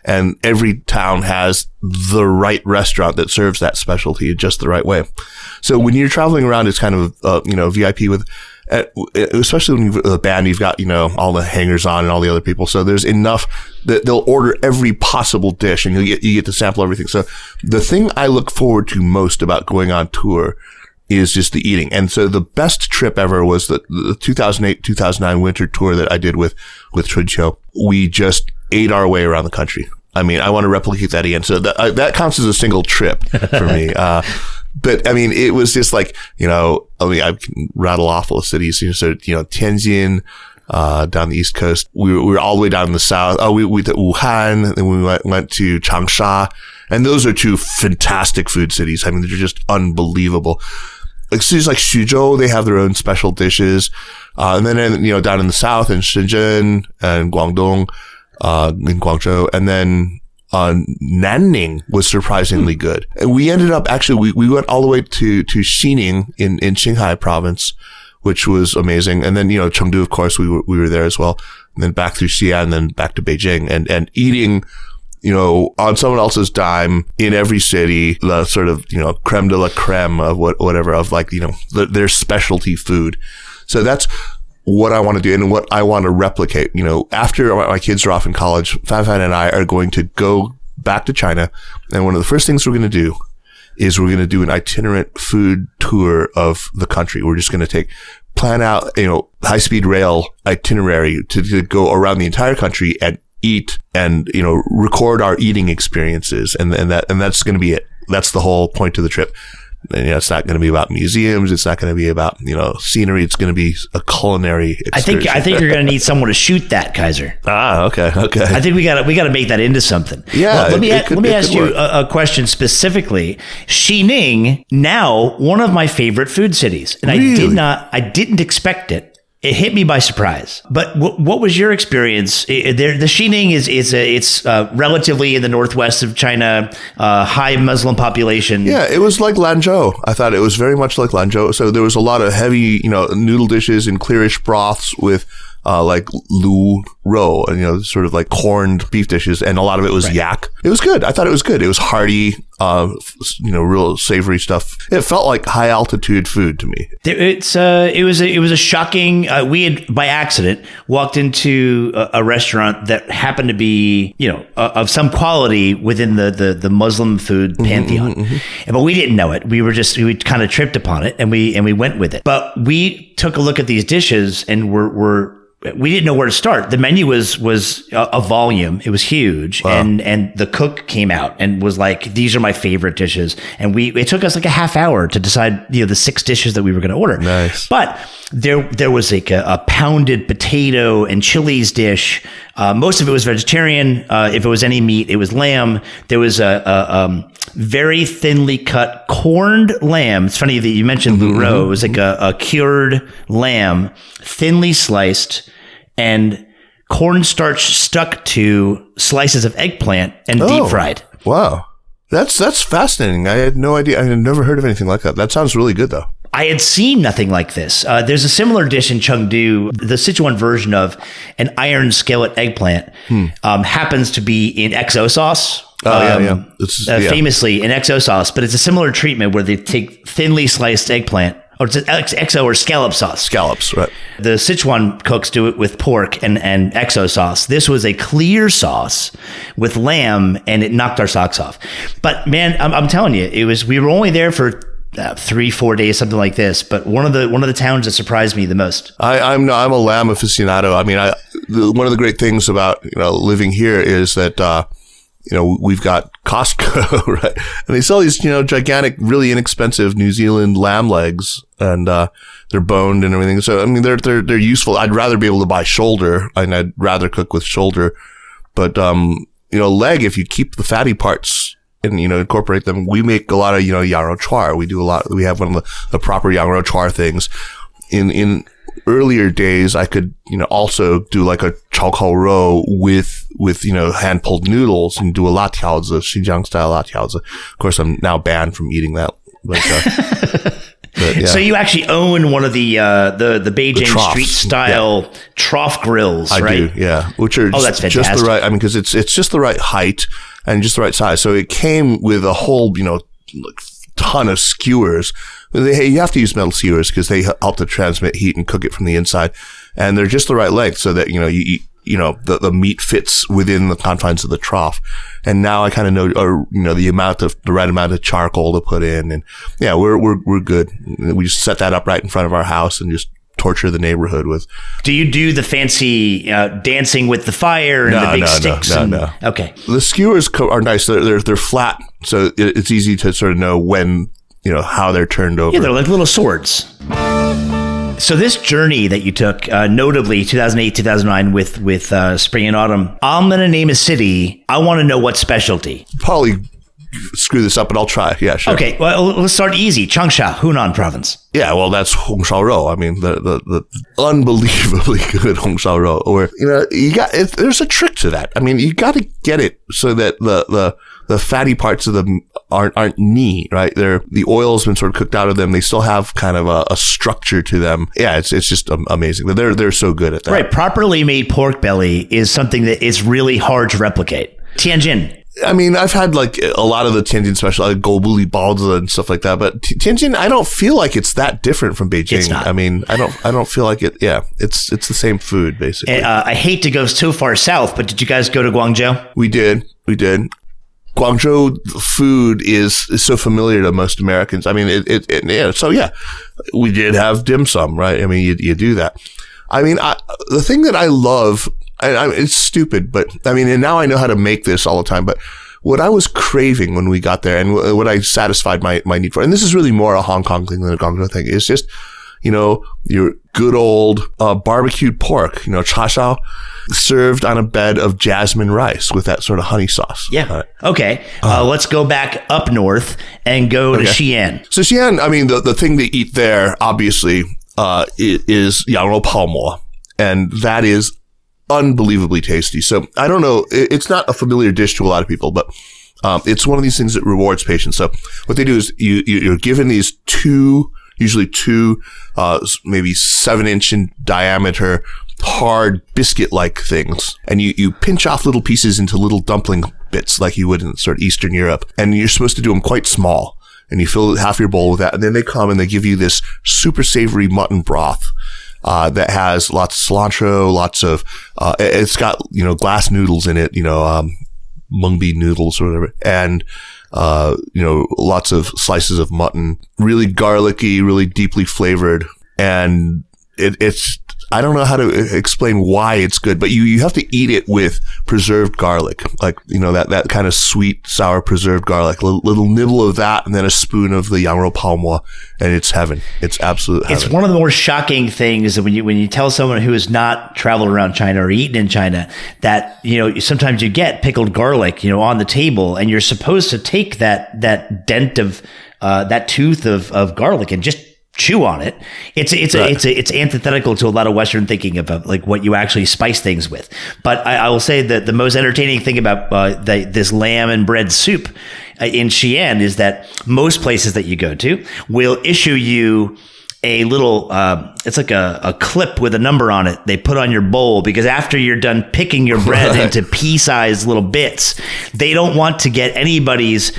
And every town has the right restaurant that serves that specialty just the right way. So when you're traveling around, it's kind of uh, you know VIP with, uh, especially when you've a band, you've got you know all the hangers on and all the other people. So there's enough that they'll order every possible dish, and you get you get to sample everything. So the thing I look forward to most about going on tour is just the eating. And so the best trip ever was the, the 2008, 2009 winter tour that I did with, with Chunqiu. We just ate our way around the country. I mean, I want to replicate that again. So that, uh, that counts as a single trip for me. Uh, but I mean, it was just like, you know, I mean, I can rattle off all the cities, you know, so, you know, Tianjin, uh, down the East Coast. We were, we were all the way down in the South. Oh, we, we to Wuhan, then we went, went to Changsha. And those are two fantastic food cities. I mean, they're just unbelievable like cities like Suzhou, they have their own special dishes. Uh, and then, you know, down in the south in Shenzhen and Guangdong, uh, in Guangzhou. And then, uh, Nanning was surprisingly good. And we ended up actually, we, we went all the way to, to Xining in, in Qinghai province, which was amazing. And then, you know, Chengdu, of course, we were, we were there as well. And then back through Xi'an and then back to Beijing and, and eating, you know, on someone else's dime in every city, the sort of, you know, creme de la creme of what, whatever, of like, you know, the, their specialty food. So that's what I want to do and what I want to replicate. You know, after my kids are off in college, Fan Fan and I are going to go back to China. And one of the first things we're going to do is we're going to do an itinerant food tour of the country. We're just going to take, plan out, you know, high speed rail itinerary to, to go around the entire country and eat and, you know, record our eating experiences. And, and that, and that's going to be it. That's the whole point of the trip. And, you know, it's not going to be about museums. It's not going to be about, you know, scenery. It's going to be a culinary
I think. I think you're going to need someone to shoot that, Kaiser.
ah, okay. Okay.
I think we got to we got to make that into something.
Yeah,
Well, let me
it- it could-
let me ask you a, a question specifically. Xining, now one of my favorite food cities, and I did not I didn't expect it. It hit me by surprise. But w- what was your experience? I- I- there, the Xining is is a, it's uh, relatively in the northwest of China, uh, high Muslim population.
Yeah, it was like Lanzhou. I thought it was very much like Lanzhou. So there was a lot of heavy, you know, noodle dishes and clearish broths with uh, like lu ro, and you know, sort of like corned beef dishes, and a lot of it was yak. It was good. I thought it was good. It was hearty, uh, you know, real savory stuff. It felt like high altitude food to me.
It's uh, it was a, it was a shocking. Uh, we had by accident walked into a, a restaurant that happened to be you know uh, of some quality within the the, the Muslim food pantheon, And- but we didn't know it. We were just we kind of tripped upon it and we and we went with it. But we took a look at these dishes and we're we're we didn't know where to start. The menu was was a, a volume. It was huge, and and the cook came out and was like, "These are my favorite dishes." And we it took us like a half hour to decide, you know, the six dishes that we were going to order.
Nice.
But there there was like a, a pounded potato and chilies dish. Uh, most of it was vegetarian. Uh, if it was any meat, it was lamb. There was a, a um, very thinly cut corned lamb. It's funny that you mentioned
Mm-hmm,
Lu Ro. It was like a, a cured lamb, thinly sliced, and cornstarch stuck to slices of eggplant and
Oh.
deep fried.
Wow, that's that's fascinating. I had no idea. I had never heard of anything like that. That sounds really good, though.
I had seen nothing like this. Uh, there's a similar dish in Chengdu, the Sichuan version of an iron skillet eggplant, um, happens to be in XO sauce.
Hmm. Oh, yeah,
um,
yeah. It's-
uh,
yeah.
Famously in XO sauce, but it's a similar treatment where they take thinly sliced eggplant, or it's XO or scallop sauce.
Scallops, right?
The Sichuan cooks do it with pork and, and XO sauce. This was a clear sauce with lamb, and it knocked our socks off. But man, I'm, I'm telling you, it was. We were only there for uh, three, four days, something like this. But one of the one of the towns that surprised me the most.
I, I'm I'm a lamb aficionado. I mean, I the, one of the great things about you know living here is that uh, you know we've got Costco, right? And they sell these you know gigantic, really inexpensive New Zealand lamb legs, and uh, they're boned and everything. So I mean, they're they're they're useful. I'd rather be able to buy shoulder, and I'd rather cook with shoulder. But um, you know, leg if you keep the fatty parts and you know incorporate them. We make a lot of you know yarrow char. We do a lot. We have one of the, the proper yarrow char things. In in earlier days, I could you know also do like a chao ro with with you know hand pulled noodles and do a la tiaozi, Xinjiang style la tiaozi. Of course, I'm now banned from eating that. But, uh, but, yeah.
So you actually own one of the uh, the the Beijing
troughs,
street style
yeah.
trough grills,
I
right?
do, yeah. Which are
Oh, that's
just, just the right. I mean, because it's it's just the right height and just the right size. So it came with a whole, you know, ton of skewers. They, hey, you have to use metal skewers because they help to transmit heat and cook it from the inside, and they're just the right length so that you know you. You know, the, the meat fits within the confines of the trough. And now I kind of know, or, you know, the amount of, the right amount of charcoal to put in. And yeah, we're, we're, we're good. We just set that up right in front of our house and just torture the neighborhood with
Do you do the fancy uh, dancing with the fire and
No,
the big
no, no,
sticks?
no,
and,
no.
Okay.
the skewers co- are nice. They're, they're they're flat, so it, it's easy to sort of know when you know how they're turned over.
Yeah, they're like little swords. So this journey that you took, uh, notably 2008, 2009 with, with uh, spring and autumn, I'm going to name a city. I want to know what specialty.
Probably screw this up, but I'll try. Yeah, sure.
Okay, well, let's start easy. Changsha, Hunan province.
Yeah, well, that's Hong Shao Rou. I mean, the, the, the unbelievably good Hong Shao Rou. Or you know, you got it, there's a trick to that. I mean, you got to get it so that the the the fatty parts of them aren't aren't neat, right? They're the oil's been sort of cooked out of them. They still have kind of a, a structure to them. Yeah, it's it's just amazing. They're they're so good at that.
Right, properly made pork belly is something that is really hard to replicate. Tianjin.
I mean, I've had like a lot of the Tianjin special, like Goubuli baozi and stuff like that, but T- Tianjin, I don't feel like it's that different from Beijing.
It's not.
I mean, I don't, I don't feel like it. Yeah, it's it's the same food basically.
Uh, I hate to go too far south, but did you guys go to Guangzhou?
we did, we did. Guangzhou food is, is so familiar to most Americans. I mean, it, it, it yeah. So yeah, we did have dim sum, right? I mean, you, you do that. I mean, I, the thing that I love, and I, it's stupid, but I mean, and now I know how to make this all the time, but what I was craving when we got there and what I satisfied my, my need for, and this is really more a Hong Kong thing than a Guangzhou thing, is just, you know, your good old uh, barbecued pork, you know, cha shao, served on a bed of jasmine rice with that sort of honey sauce.
Yeah.
Uh,
Okay. Uh, let's go back up north and go to Xi'an.
So Xi'an, I mean, the, the thing they eat there, obviously, uh, is yangrou pao mo, and that is unbelievably tasty. So I don't know, it- it's not a familiar dish to a lot of people, but um, it's one of these things that rewards patience. So what they do is you, you you're given these two, usually two, uh, maybe seven inch in diameter, hard biscuit like things, and you you pinch off little pieces into little dumpling bits like you would in sort of Eastern Europe, and you're supposed to do them quite small and you fill half your bowl with that. And then they come and they give you this super savory mutton broth. Uh, that has lots of cilantro, lots of, uh, it- it's got, you know, glass noodles in it, you know, um, mung bean noodles or whatever. And, uh, you know, lots of slices of mutton, really garlicky, really deeply flavored. And it, it's, I don't know how to e- explain why it's good, but you, you have to eat it with preserved garlic, like, you know, that, that kind of sweet, sour preserved garlic, little, little nibble of that, and then a spoon of the yangrou paomo, and it's heaven. It's absolute heaven.
It's one of the more shocking things that when you when you tell someone who has not traveled around China or eaten in China that you know sometimes you get pickled garlic you know on the table and you're supposed to take that that dent of uh, that tooth of of garlic and just chew on it. It's it's a, it's a, it's antithetical to a lot of Western thinking about like what you actually spice things with. But I, I will say that the most entertaining thing about uh, the, this lamb and bread soup uh, in Xi'an is that most places that you go to will issue you a little, uh, it's like a, a clip with a number on it they put on your bowl because after you're done picking your bread
Right.
into pea sized little bits, they don't want to get anybody's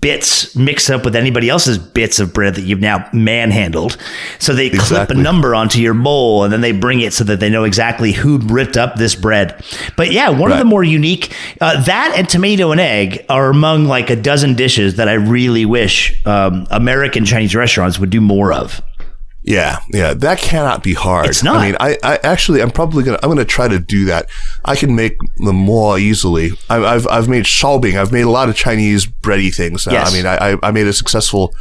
bits mixed up with anybody else's bits of bread that you've now manhandled. So they clip a number onto your bowl and then they bring it so that they know exactly who ripped up this bread. But yeah, one of the more unique, uh, that and tomato and egg are among like a dozen dishes that I really wish um, American Chinese restaurants would do more of.
Yeah, yeah, that cannot be hard.
It's not.
I mean, I, I actually, I'm probably gonna, I'm gonna try to do that. I can make them more easily. I, I've, I've made shaobing. I've made a lot of Chinese bready things.
Yes.
I mean, I, I- I made a successful,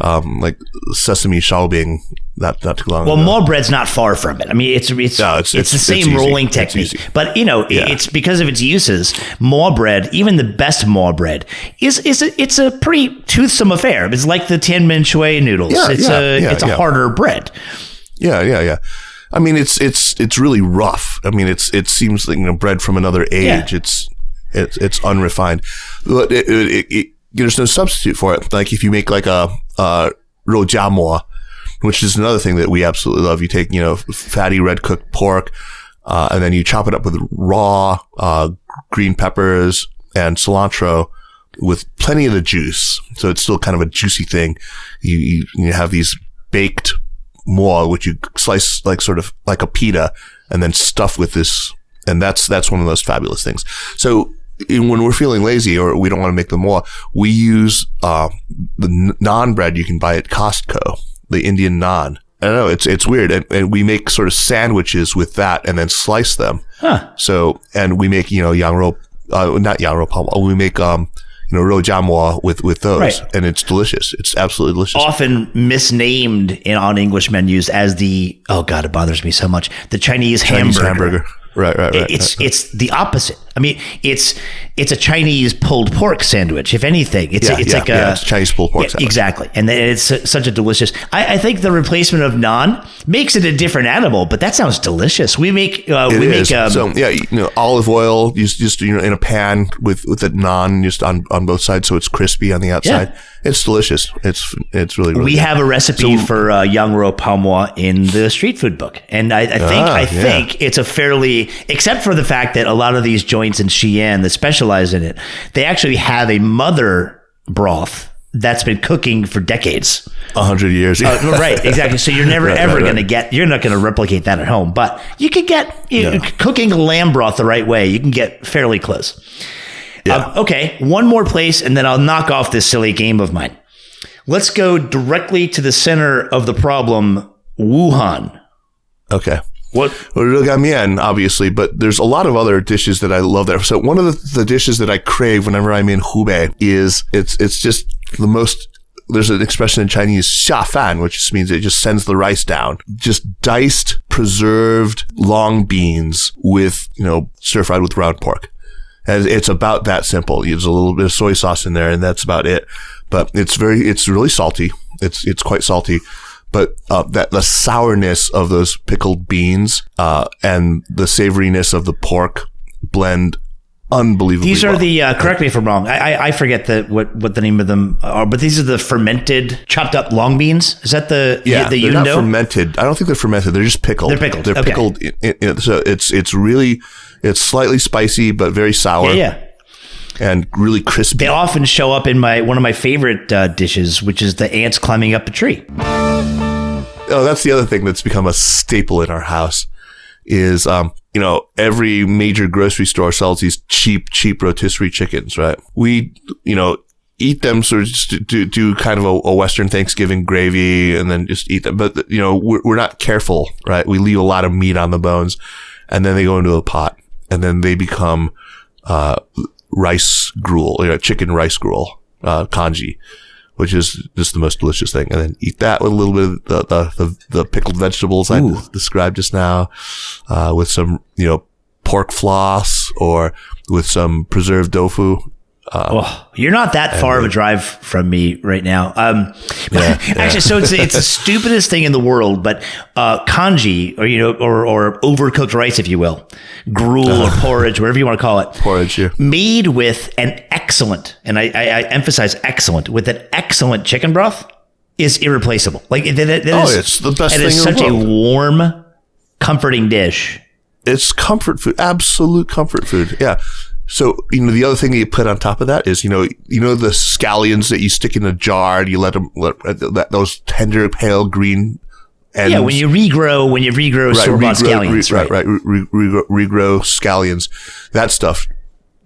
um, like sesame shaobing not, not too long
Well,
ago.
mo bread's not far from it. I mean, it's it's
No,
it's,
it's-
the same
it's
rolling technique, but you know,
Yeah.
it's because of its uses. Mo bread, even the best more bread, is is a, it's a pretty toothsome affair. It's like the Tianmen Shui noodles.
Yeah,
it's
yeah,
a it's a harder bread.
Yeah, yeah, yeah. I mean, it's it's it's really rough. I mean, it's it seems like you know bread from another age. It's it's it's unrefined. It, it, it, there's no substitute for it. Like if you make like a uh, roujiamo, which is another thing that we absolutely love. You take you know fatty red cooked pork, uh, and then you chop it up with raw uh, green peppers and cilantro with plenty of the juice. So it's still kind of a juicy thing. You, you, you have these baked mo, which you slice like sort of like a pita and then stuff with this. And that's, that's one of those fabulous things. So when we're feeling lazy or we don't want to make them more, we use, uh, the naan bread you can buy at Costco, the Indian naan. I don't know. It's, it's weird. And, and we make sort of sandwiches with that and then slice them.
Huh.
So, and we make, you know, yang uh, not yang rou palm, we make, um, you know, roujiamo with, with those.
Right.
And it's delicious. It's absolutely delicious.
Often misnamed in on English menus as the oh god, it bothers me so much. The Chinese,
Chinese
hamburger.
Right, right, right.
It's it's the opposite. I mean, it's it's a Chinese pulled pork sandwich. If anything, it's
Yeah,
it's
yeah,
like
yeah,
a
it's Chinese pulled pork
Yeah,
sandwich.
Exactly, and then it's such a delicious. I, I think the replacement of naan makes it a different animal, but that sounds delicious. We make uh, we
is.
make um,
so yeah, you know, olive oil just just you know in a pan with with the naan just on on both sides, so it's crispy on the outside. It's delicious. It's it's really really.
we
good.
have a recipe for uh, yang rou paomo in the street food book, and I, I think
Ah,
I
yeah.
think it's a fairly, except for the fact that a lot of these in Xi'an that specialize in it, they actually have a mother broth that's been cooking for decades.
a hundred years.
Uh, right, exactly. So you're never
Right,
ever
right,
going to
right.
get, you're not going to replicate that at home, but you could get you,
Yeah.
cooking lamb broth the right way. You can get fairly close.
Yeah.
Um, okay, one more place, and then I'll knock off this silly game of mine. Let's go directly to the center of the problem, Wuhan.
Okay.
What?
Mian, obviously, but there's a lot of other dishes that I love there. So one of the, the dishes that I crave whenever I'm in Hubei is it's it's just the most. There's an expression in Chinese, xia fan, which just means it just sends the rice down. Just diced, preserved long beans with, you know, stir fried with ground pork. And it's about that simple. There's a little bit of soy sauce in there, and that's about it. But it's very, it's really salty. It's it's quite salty. But uh, that the sourness of those pickled beans uh, and the savoriness of the pork blend unbelievably.
These are
well.
the, uh, correct me if I'm wrong, I, I, I forget the, what, what the name of them are, but these are the fermented, chopped up long beans. Is that the,
yeah,
the
they're not fermented. I don't think they're fermented. They're just pickled.
They're pickled,
They're
okay.
pickled. in- in- in- so it's it's really it's slightly spicy but very sour
yeah, yeah.
and really crispy.
They often show up in my one of my favorite uh, dishes, which is the ants climbing up a tree.
Oh, that's the other thing that's become a staple in our house is, um, you know, every major grocery store sells these cheap, cheap rotisserie chickens, right? We, you know, eat them sort of just to do, do kind of a, a Western Thanksgiving gravy and then just eat them. But, you know, we're, we're not careful, right? We leave a lot of meat on the bones and then they go into a pot and then they become, uh, rice gruel, you know, chicken rice gruel, uh, congee which is just the most delicious thing. And then eat that with a little bit of the, the, the, the pickled vegetables I described just now, uh, with some, you know, pork floss or with some preserved tofu.
Oh, you're not that far of a drive from me right now. Um,
Yeah,
actually, so it's it's the stupidest thing in the world, but uh, congee or you know or or overcooked rice, if you will, gruel or porridge, whatever you want to call it,
Porridge here.
made with an excellent, and I, I, I emphasize excellent, with an excellent chicken broth. is irreplaceable. Like that, that, that
Oh,
is-
it's the best
It
thing
is
in the
such a warm, comforting dish.
It's comfort food, absolute comfort food. Yeah. So you know the other thing that you put on top of that is you know you know the scallions that you stick in a jar and you let them let, let those tender pale green. Ends,
Yeah, when you regrow, when you regrow store bought scallions,
re-
right?
right, right, re- regrow, regrow scallions, that stuff.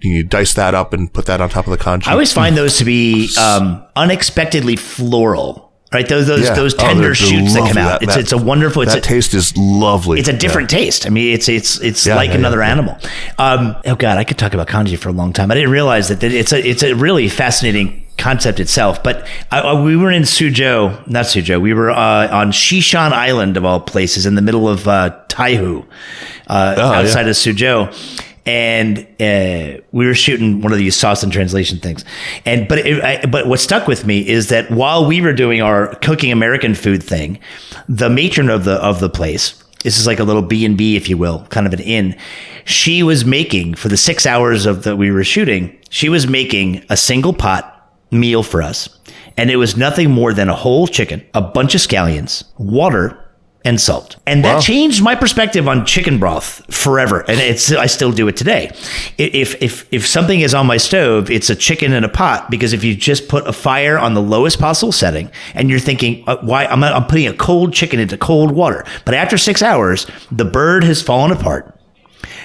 You dice that up and put that on top of the congee.
I always find those to be um, unexpectedly floral. Right, those those
Yeah.
those
Oh,
tender
they're
shoots that come out.
That-
it's
that-
it's a wonderful. It's
that
a,
taste is lovely.
it's a different taste. I mean, it's it's it's
Yeah,
like
yeah,
another
yeah, yeah.
animal. Um, oh God, I could talk about congee for a long time. I didn't realize that it's a it's a really fascinating concept itself. But I, I- we were in Suzhou, not Suzhou. We were uh, on Xishan Island of all places, in the middle of uh, Taihu, uh,
Oh, yeah.
outside of Suzhou. And uh, we were shooting one of these sauce and translation things, and but it, I, but what stuck with me is that while we were doing our cooking American food thing, the matron of the of the place this is like a little B and B, if you will, kind of an inn. She was making for the six hours of that we were shooting. She was making a single pot meal for us, and it was nothing more than a whole chicken, a bunch of scallions, water, and salt. And that changed my perspective on chicken broth forever. And it's I still do it today. If if if something is on my stove, it's a chicken in a pot because if you just put a fire on the lowest possible setting and you're thinking uh, why I'm I'm putting a cold chicken into cold water, but after 6 hours the bird has fallen apart.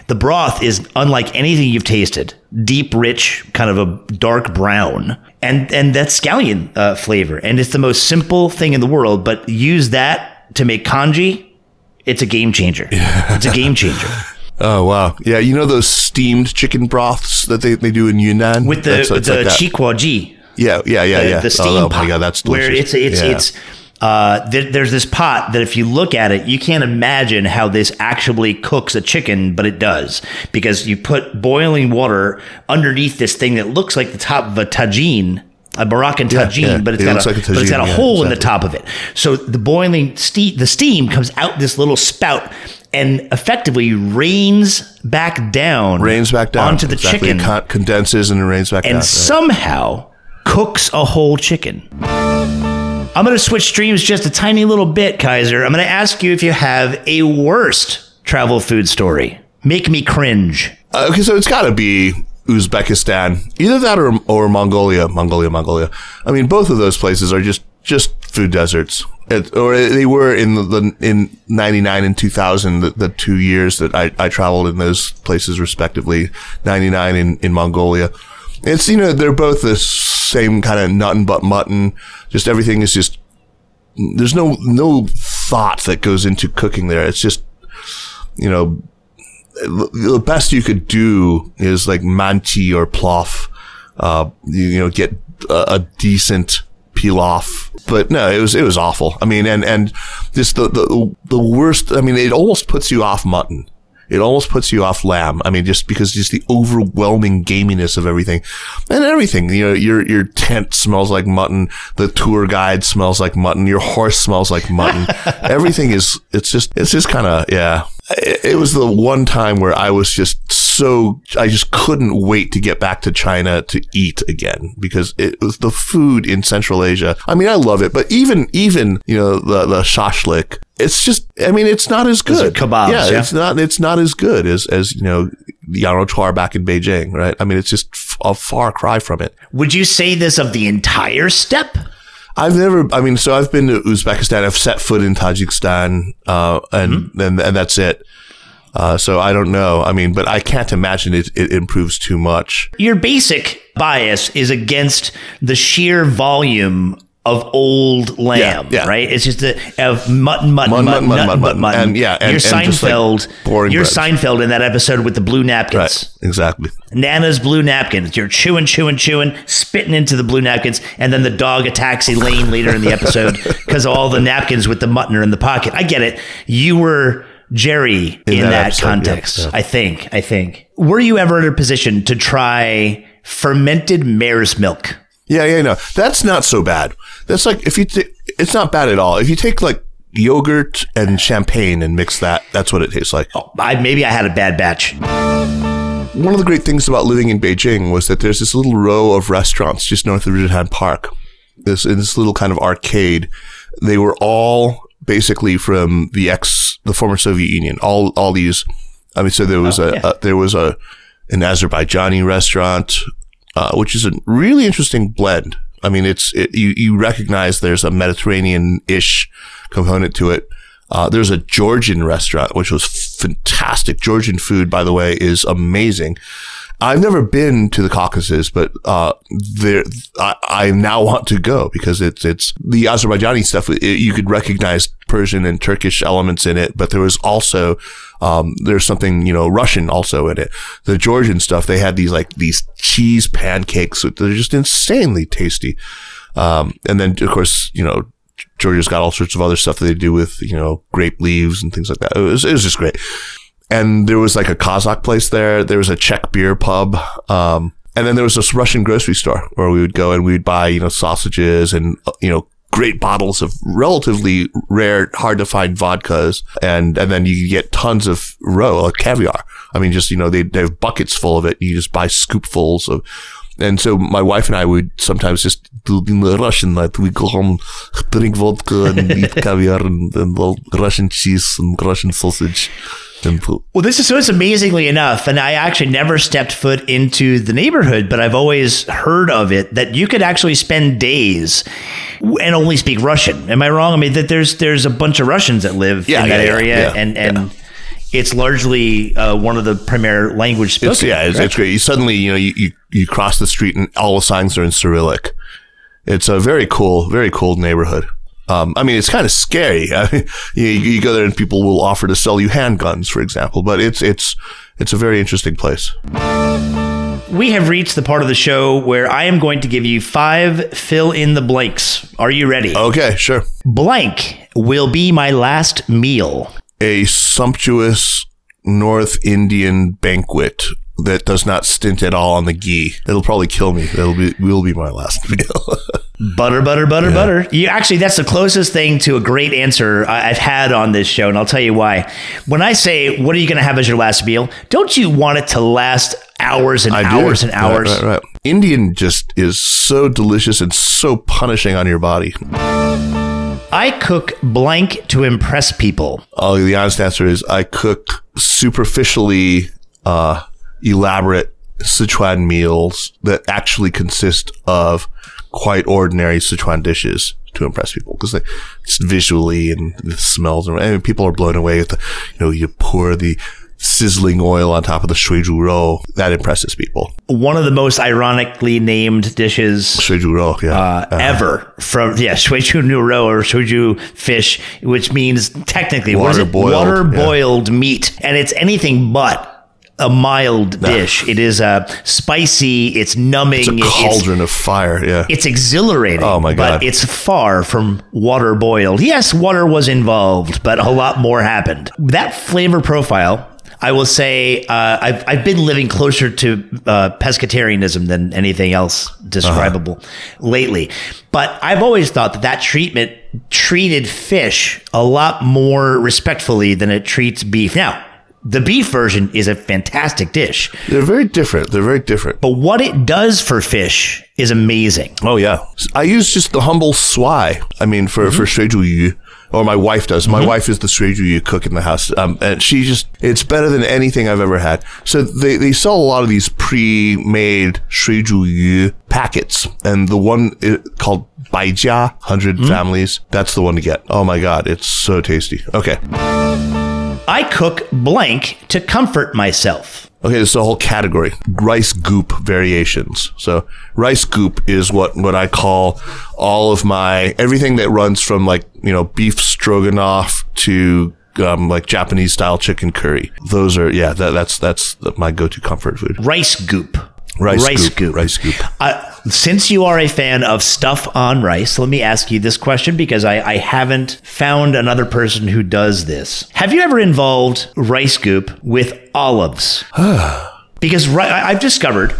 The broth is unlike anything you've tasted. Deep, rich, kind of a dark brown, and and that scallion uh, flavor. And it's the most simple thing in the world. But use that to make congee, it's a game changer. It's a game changer
Oh wow, yeah. You know those steamed chicken broths that they, they do in Yunnan
with the
That's-
with the
like
qiguoji.
Yeah, yeah, yeah,
the,
yeah.
the steam
oh, oh
pot.
my god, that's delicious.
where it's it's
Yeah.
it's uh, there, there's this pot that if you look at it, you can't imagine how this actually cooks a chicken, but it does because you put boiling water underneath this thing that looks like the top of a tagine. A Moroccan
Yeah,
tagine,
yeah.
but it's
It
got a,
like a
but it's got a
yeah,
hole in the top of it. So the boiling steam, the steam comes out this little spout and effectively rains back down,
rains back down
onto the
Exactly.
chicken,
It con- condenses and it rains back
and
down.
somehow cooks a whole chicken. I'm going to switch streams just a tiny little bit, Kaiser. I'm going to ask you if you have a worst travel food story. Make me cringe.
Uh, okay, so it's got to be Uzbekistan, either that or or Mongolia, Mongolia, Mongolia. I mean, both of those places are just just food deserts. It, or they were in the, the in '99 and 2000, the, the two years that I, I traveled in those places respectively. '99 in in Mongolia. It's you know they're both the same kind of nut and butt mutton. Just everything is just there's no no thought that goes into cooking there. It's just you know the best you could do is like manti or plof. Uh, you, you know, get a, a decent pilaf. But no, it was it was awful. I mean, and and just the the the worst. I mean, it almost puts you off mutton. It almost puts you off lamb. I mean, just because just the overwhelming gaminess of everything, and everything. You know, your your tent smells like mutton. The tour guide smells like mutton. Your horse smells like mutton. everything is. It's just. It's just kind of yeah. It, was the one time where I was just so I just couldn't wait to get back to China to eat again because it was the food in Central Asia. I mean, I love it, but even even you know the the shashlik, it's just I mean, it's not as good.
kebabs,
yeah,
yeah.
it's not it's not as good as as you know Yarochuar back in Beijing, right? I mean, it's just a far cry from it.
Would you say this of the entire steppe?
I've never. I mean, so I've been to Uzbekistan. I've set foot in Tajikistan, uh, and,
Mm-hmm.
and and that's it. Uh, so I don't know. I mean, but I can't imagine it, it improves too much.
Your basic bias is against the sheer volume of old lamb,
yeah.
right? It's just a, of mutton, mutton,
Mutton,
mutton,
mutton,
mutton,
mutton,
mutton,
mutton. And, yeah, and-
you're
and like,
Seinfeld.
boring
you're
breads.
Seinfeld in that episode with the blue napkins.
Right. Exactly.
Nana's blue napkins. You're chewing, chewing, chewing, spitting into the blue napkins, and then the dog attacks Elaine later in the episode because all the napkins with the mutton are in the pocket. I get it. You were Jerry in,
that
that,
episode, yeah,
context.
yeah.
I think. I think. Were you ever in a position to try fermented mare's milk?
Yeah, yeah, no, that's not so bad. That's like if you, t- it's not bad at all. If you take like yogurt and champagne and mix that, that's what it tastes like.
Oh, I, maybe I had a bad batch.
One of the great things about living in Beijing was that there's this little row of restaurants just north of Ritan Park. this in this little kind of arcade. They were all basically from the ex, the former Soviet Union. All all these. I mean, so there was
Oh,
a,
yeah.
a there was a an Azerbaijani restaurant, uh, which is a really interesting blend. I mean, it's it, you you recognize there's a Mediterranean ish component to it. Uh, there's a Georgian restaurant, which was fantastic. Georgian food, by the way, is amazing. I've never been to the Caucasus, but uh, there I, I now want to go because it's it's the Azerbaijani stuff. It, you could recognize Persian and Turkish elements in it, but there was also um, there's something you know Russian also in it. The Georgian stuff they had these like these cheese pancakes They're just insanely tasty. Um, and then of course you know Georgia's got all sorts of other stuff that they do with you know grape leaves and things like that. It was it was just great and there was like a Kazakh place there. There was a Czech beer pub. Um, and then there was this Russian grocery store where we would go and we'd buy, you know, sausages and, uh, you know, great bottles of relatively rare, hard to find vodkas. And, and then you get tons of roe, like caviar. I mean, just, you know, they, they have buckets full of it. You just buy scoopfuls of, and so my wife and I would sometimes just do in the Russian night. We go home, drink vodka and eat caviar and, and Russian cheese and Russian sausage.
Well, this is so it's amazingly enough, and I actually never stepped foot into the neighborhood, but I've always heard of it that you could actually spend days and only speak Russian. Am I wrong? I mean, that there's there's a bunch of Russians that live
Yeah,
in that
yeah, yeah,
area,
yeah,
and and it's largely uh, one of the premier language.
It's, yeah, it's, it's great. You suddenly, you know, you, you, you cross the street and all the signs are in Cyrillic. It's a very cool, very cool neighborhood. Um, I mean, it's kind of scary. I mean, you, you go there and people will offer to sell you handguns, for example, but it's, it's, it's a very interesting place.
We have reached the part of the show where I am going to give you five fill in the blanks. Are you ready?
Okay, sure.
Blank will be my last meal.
A sumptuous North Indian banquet that does not stint at all on the ghee. It'll probably kill me. It'll be, will be my last meal.
Butter, butter, butter, butter. You actually, that's the closest thing to a great answer I've had on this show, and I'll tell you why. When I say, "What are you going to have as your last meal?" Don't you want it to last hours and
I do.
hours and hours?
Right, right, right. Indian just is so delicious and so punishing on your body.
I cook blank to impress people.
Oh, the honest answer is I cook superficially uh, elaborate Sichuan meals that actually consist of quite ordinary Sichuan dishes to impress people because they it's visually and the smells and, and people are blown away with the you know you pour the sizzling oil on top of the shuizhu rou that impresses people.
One of the most ironically named dishes
shuizhu rou yeah.
uh, ever from yeah shuizhu niurou or shuizhu fish, which means technically what is it?
Water-boiled, yeah.
boiled meat, and it's anything but a mild dish. It is uh, spicy. It's numbing.
it's a
it's-
cauldron of fire yeah
it's exhilarating.
Oh, my God.
But it's far from water boiled. Yes, water was involved, but a lot more happened. That flavor profile, I will say, uh, I've I've been living closer to uh, pescatarianism than anything else describable lately. But I've always thought that that treatment treated fish a lot more respectfully than it treats beef. Now. The beef version is a fantastic dish,
they're very different they're very different
but what it does for fish is amazing.
Oh yeah, I use just the humble swai. I mean, for for mm-hmm. shuizhu yu, or my wife does. My mm-hmm. wife is the shuizhu yu cook in the house, um, and she just it's better than anything I've ever had. So they they sell a lot of these pre-made shuizhu yu packets, and the one i- called Baijia 100 mm-hmm. families, that's the one to get. Oh my god, it's so tasty. Okay.
I cook blank to comfort myself.
Okay, this is a whole category. Rice goop variations. So rice goop is what, what I call all of my, everything that runs from like, you know, beef stroganoff to, um, like Japanese style chicken curry. Those are, yeah, that, that's, that's my go-to comfort food.
Rice goop.
Rice,
rice
goop,
goop.
Rice goop.
Uh, since you are a fan of stuff on rice, let me ask you this question because I, I haven't found another person who does this. Have you ever involved rice goop with olives? because ri- I've discovered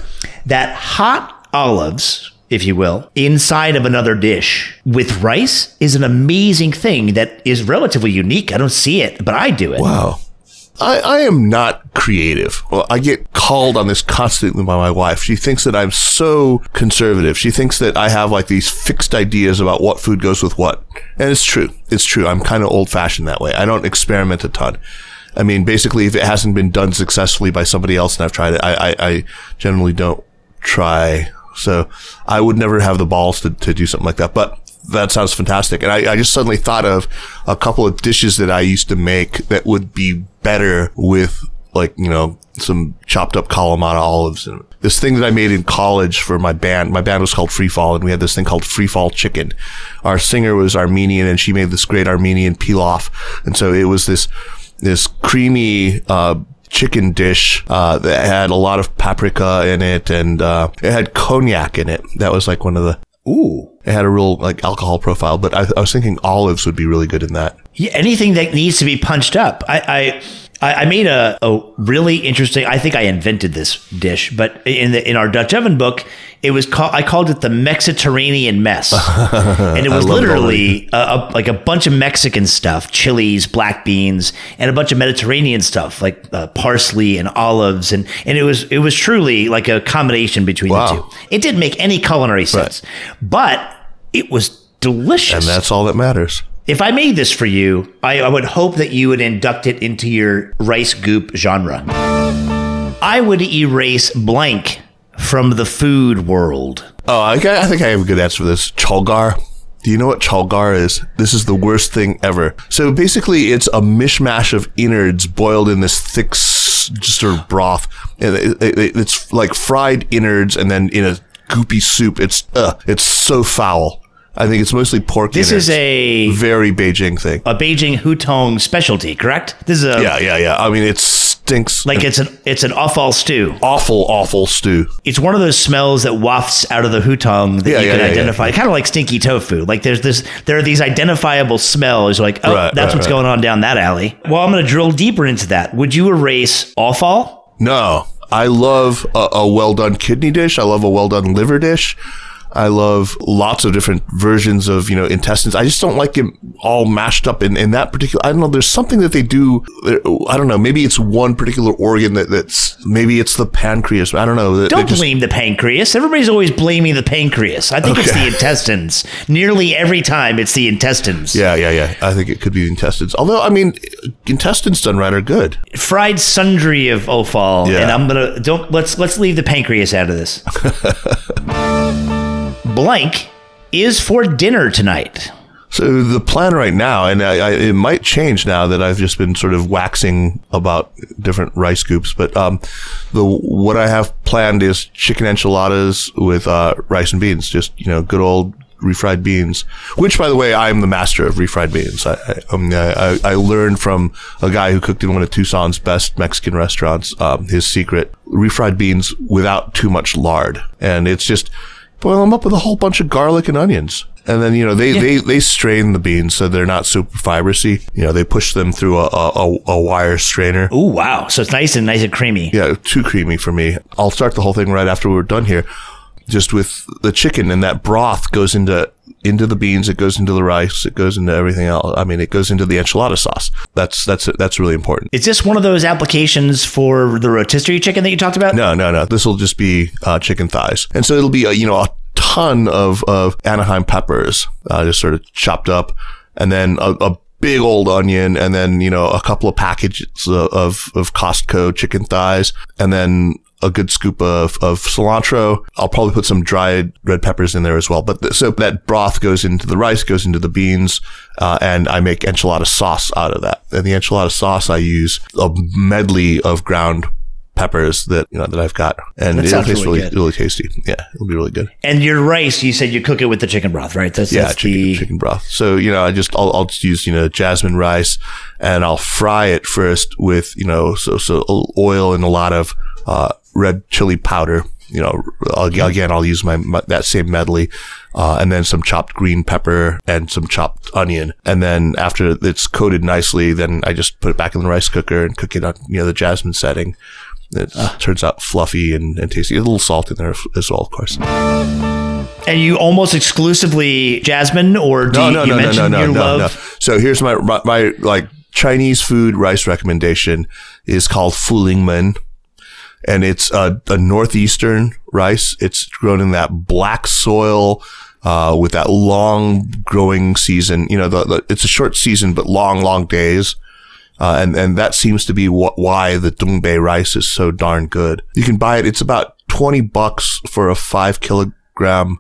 that hot olives, if you will, inside of another dish with rice is an amazing thing that is relatively unique. I don't see it, but I do it.
Wow. I, I am not creative. Well, I get called on this constantly by my wife. She thinks that I'm so conservative. She thinks that I have like these fixed ideas about what food goes with what. And it's true. It's true. I'm kind of old fashioned that way. I don't experiment a ton. I mean, basically, if it hasn't been done successfully by somebody else and I've tried it, I, I, I generally don't try. So I would never have the balls to, to do something like that. But that sounds fantastic. And I, I just suddenly thought of a couple of dishes that I used to make that would be better with like, you know, some chopped up Kalamata olives and this thing that I made in college for my band. My band was called Free Fall and we had this thing called Free Fall Chicken. Our singer was Armenian and she made this great Armenian pilaf. And so it was this, this creamy, uh, chicken dish uh, that had a lot of paprika in it and uh, it had cognac in it. That was like one of the
Ooh.
It had a real like alcohol profile, but I, I was thinking olives would be really good in that.
Yeah, anything that needs to be punched up. I, I I, made a, a really interesting. I think I invented this dish, but in the in our Dutch oven book, it was called. I called it the Mexiterranean mess, and it was literally a, a, like a bunch of Mexican stuff, chilies, black beans, and a bunch of Mediterranean stuff like uh, parsley and olives, and and it was it was truly like a combination between wow. the two. It didn't make any culinary sense, right. but it was delicious,
and that's all that matters.
If I made this for you, I, I, would hope that you would induct it into your rice goop genre. I would erase blank from the food world.
Oh, I, I think I have a good answer for this. Chaogan. Do you know what chaogan is? This is the worst thing ever. So basically, it's a mishmash of innards boiled in this thick sort of broth. it's like fried innards and then in a goopy soup. It's uh, it's so foul. I think it's mostly pork.
This is a
very Beijing thing.
A Beijing hutong specialty, correct? This is a
yeah, yeah, yeah. I mean, it stinks.
Like it's an it's an awful stew.
Awful, awful stew.
It's one of those smells that wafts out of the hutong that yeah, you yeah, can yeah, identify. Kind of like stinky tofu. Like there's this, there are these identifiable smells. Like oh, right, that's right, what's right. going on down that alley. Well, I'm going to drill deeper into that. Would you erase offal?
No, I love a, a well done kidney dish. I love a well done liver dish. I love lots of different versions of, you know, intestines. I just don't like them all mashed up in, in that particular, I don't know, there's something that they do. Uh, I don't know. Maybe it's one particular organ that, that's, maybe it's the pancreas. I don't know.
Don't just, blame the pancreas. Everybody's always blaming the pancreas. I think okay. it's the intestines. Nearly every time it's the intestines.
Yeah, yeah, yeah. I think it could be the intestines. Although, I mean, intestines done right are good.
Fried sundry of offal. Yeah. And I'm going to, don't, let's, let's leave the pancreas out of this. blank is for dinner tonight.
So the plan right now, and I, I, it might change now that I've just been sort of waxing about different rice scoops, but um, the what I have planned is chicken enchiladas with uh, rice and beans, just you know, good old refried beans. Which, by the way, I am the master of refried beans. I I, um, I, I learned from a guy who cooked in one of Tucson's best Mexican restaurants. Um, his secret: refried beans without too much lard, and it's just boil them up with a whole bunch of garlic and onions. And then, you know, they, yeah. they, they strain the beans so they're not super fibrous You know, they push them through a, a, a wire strainer.
Oh, wow. So it's nice and nice and creamy.
Yeah, too creamy for me. I'll start the whole thing right after we're done here. Just with the chicken and that broth goes into into the beans, it goes into the rice, it goes into everything else. I mean, it goes into the enchilada sauce. That's that's that's really important.
Is this one of those applications for the rotisserie chicken that you talked about?
No, no, no. This will just be uh, chicken thighs, and so it'll be a, you know a ton of of Anaheim peppers, uh, just sort of chopped up, and then a, a big old onion and then, you know, a couple of packages of, of Costco chicken thighs and then a good scoop of, of cilantro. I'll probably put some dried red peppers in there as well. But the, so that broth goes into the rice, goes into the beans, uh, and I make enchilada sauce out of that. And the enchilada sauce, I use a medley of ground peppers that you know that I've got, and it tastes really really, really, tasty. Yeah, it'll be really good.
And your rice, you said you cook it with the chicken broth, right?
That's, yeah, that's chicken, the... chicken broth. So you know, I just I'll, I'll just use you know jasmine rice, and I'll fry it first with you know so so oil and a lot of uh, red chili powder. You know, again, I'll use my, my that same medley, uh, and then some chopped green pepper and some chopped onion. And then after it's coated nicely, then I just put it back in the rice cooker and cook it on you know the jasmine setting. It uh. turns out fluffy and, and tasty. A little salt in there as well, of course.
And you almost exclusively jasmine, or do no,
no,
you,
no,
mention
no, no,
your
no,
love?
no. So here's my, my, my like Chinese food rice recommendation is called Fulinmen. And it's a, a northeastern rice. It's grown in that black soil, uh, with that long growing season. You know, the, the, it's a short season, but long, long days. Uh, and, and that seems to be wh- why the Dongbei rice is so darn good. You can buy it. It's about 20 bucks for a five kilogram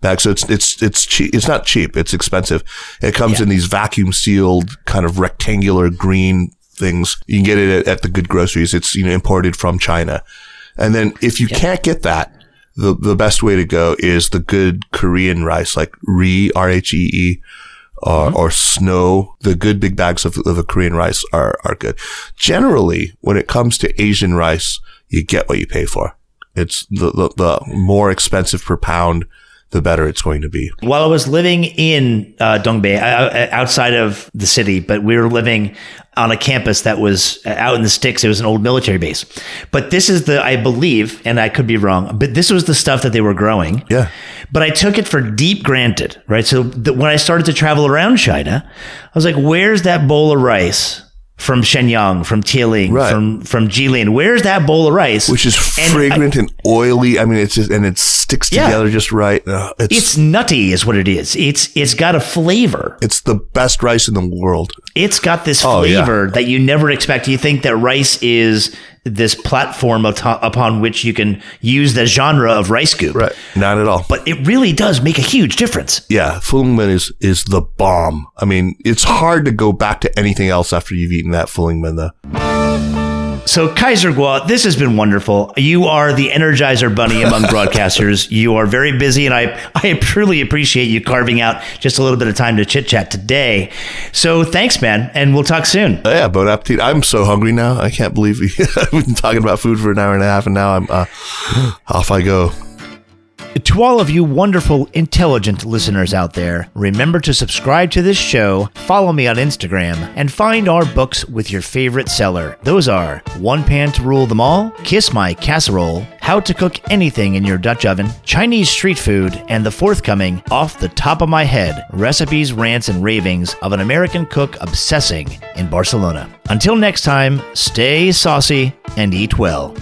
bag. So it's, it's, it's cheap. It's not cheap. It's expensive. It comes
Yeah.
in these vacuum sealed kind of rectangular green things. You can get it at, at the good groceries. It's, you know, imported from China. And then if you can't get that, the, the best way to go is the good Korean rice, like Rhee, R-H-E-E, or, mm-hmm. or snow. The good big bags of, of the Korean rice are, are good. Generally, when it comes to Asian rice, you get what you pay for. It's the, the, the more expensive per pound, the better it's going to be.
While I was living in uh, Dongbei, uh, outside of the city, but we were living on a campus that was uh, out in the sticks. It was an old military base. But this is the, I believe, and I could be wrong, but this was the stuff that they were growing.
Yeah.
But I took it for deep granted, right? So the, when I started to travel around China, I was like, where's that bowl of rice? From Shenyang, from Tieling,
Right.
from from Jilin. Where's that bowl of rice?
Which is
And I-
fragrant and oily. I mean, it's just, and it sticks
Yeah.
together just right. Uh, it's,
it's nutty, is what it is. It's it's got a flavor.
it's the best rice in the world.
It's got this
Oh, yeah.
flavor that you never expect. You think that rice is this platform upon which you can use the genre of rice goop.
Right. Not at all.
But it really does make a huge difference.
yeah, Fulinmen is is the bomb. I mean, it's hard to go back to anything else after you've eaten that Fulinmen. Though.
So, Kaiser Kuo, this has been wonderful. You are the energizer bunny among broadcasters. You are very busy, and I, I truly appreciate you carving out just a little bit of time to chit chat today. So, thanks, man, and we'll talk soon.
Oh, yeah, bon appetit. I'm so hungry now. I can't believe we, I've been talking about food for an hour and a half, and now I'm uh, off I go.
To all of you wonderful, intelligent listeners out there, remember to subscribe to this show, follow me on Instagram, and find our books with your favorite seller. Those are One Pan to Rule Them All, Kiss My Casserole, How to Cook Anything in Your Dutch Oven, Chinese Street Food, and the forthcoming Off the Top of My Head Recipes, Rants, and Ravings of an American Cook Obsessing in Barcelona. Until next time, stay saucy and eat well.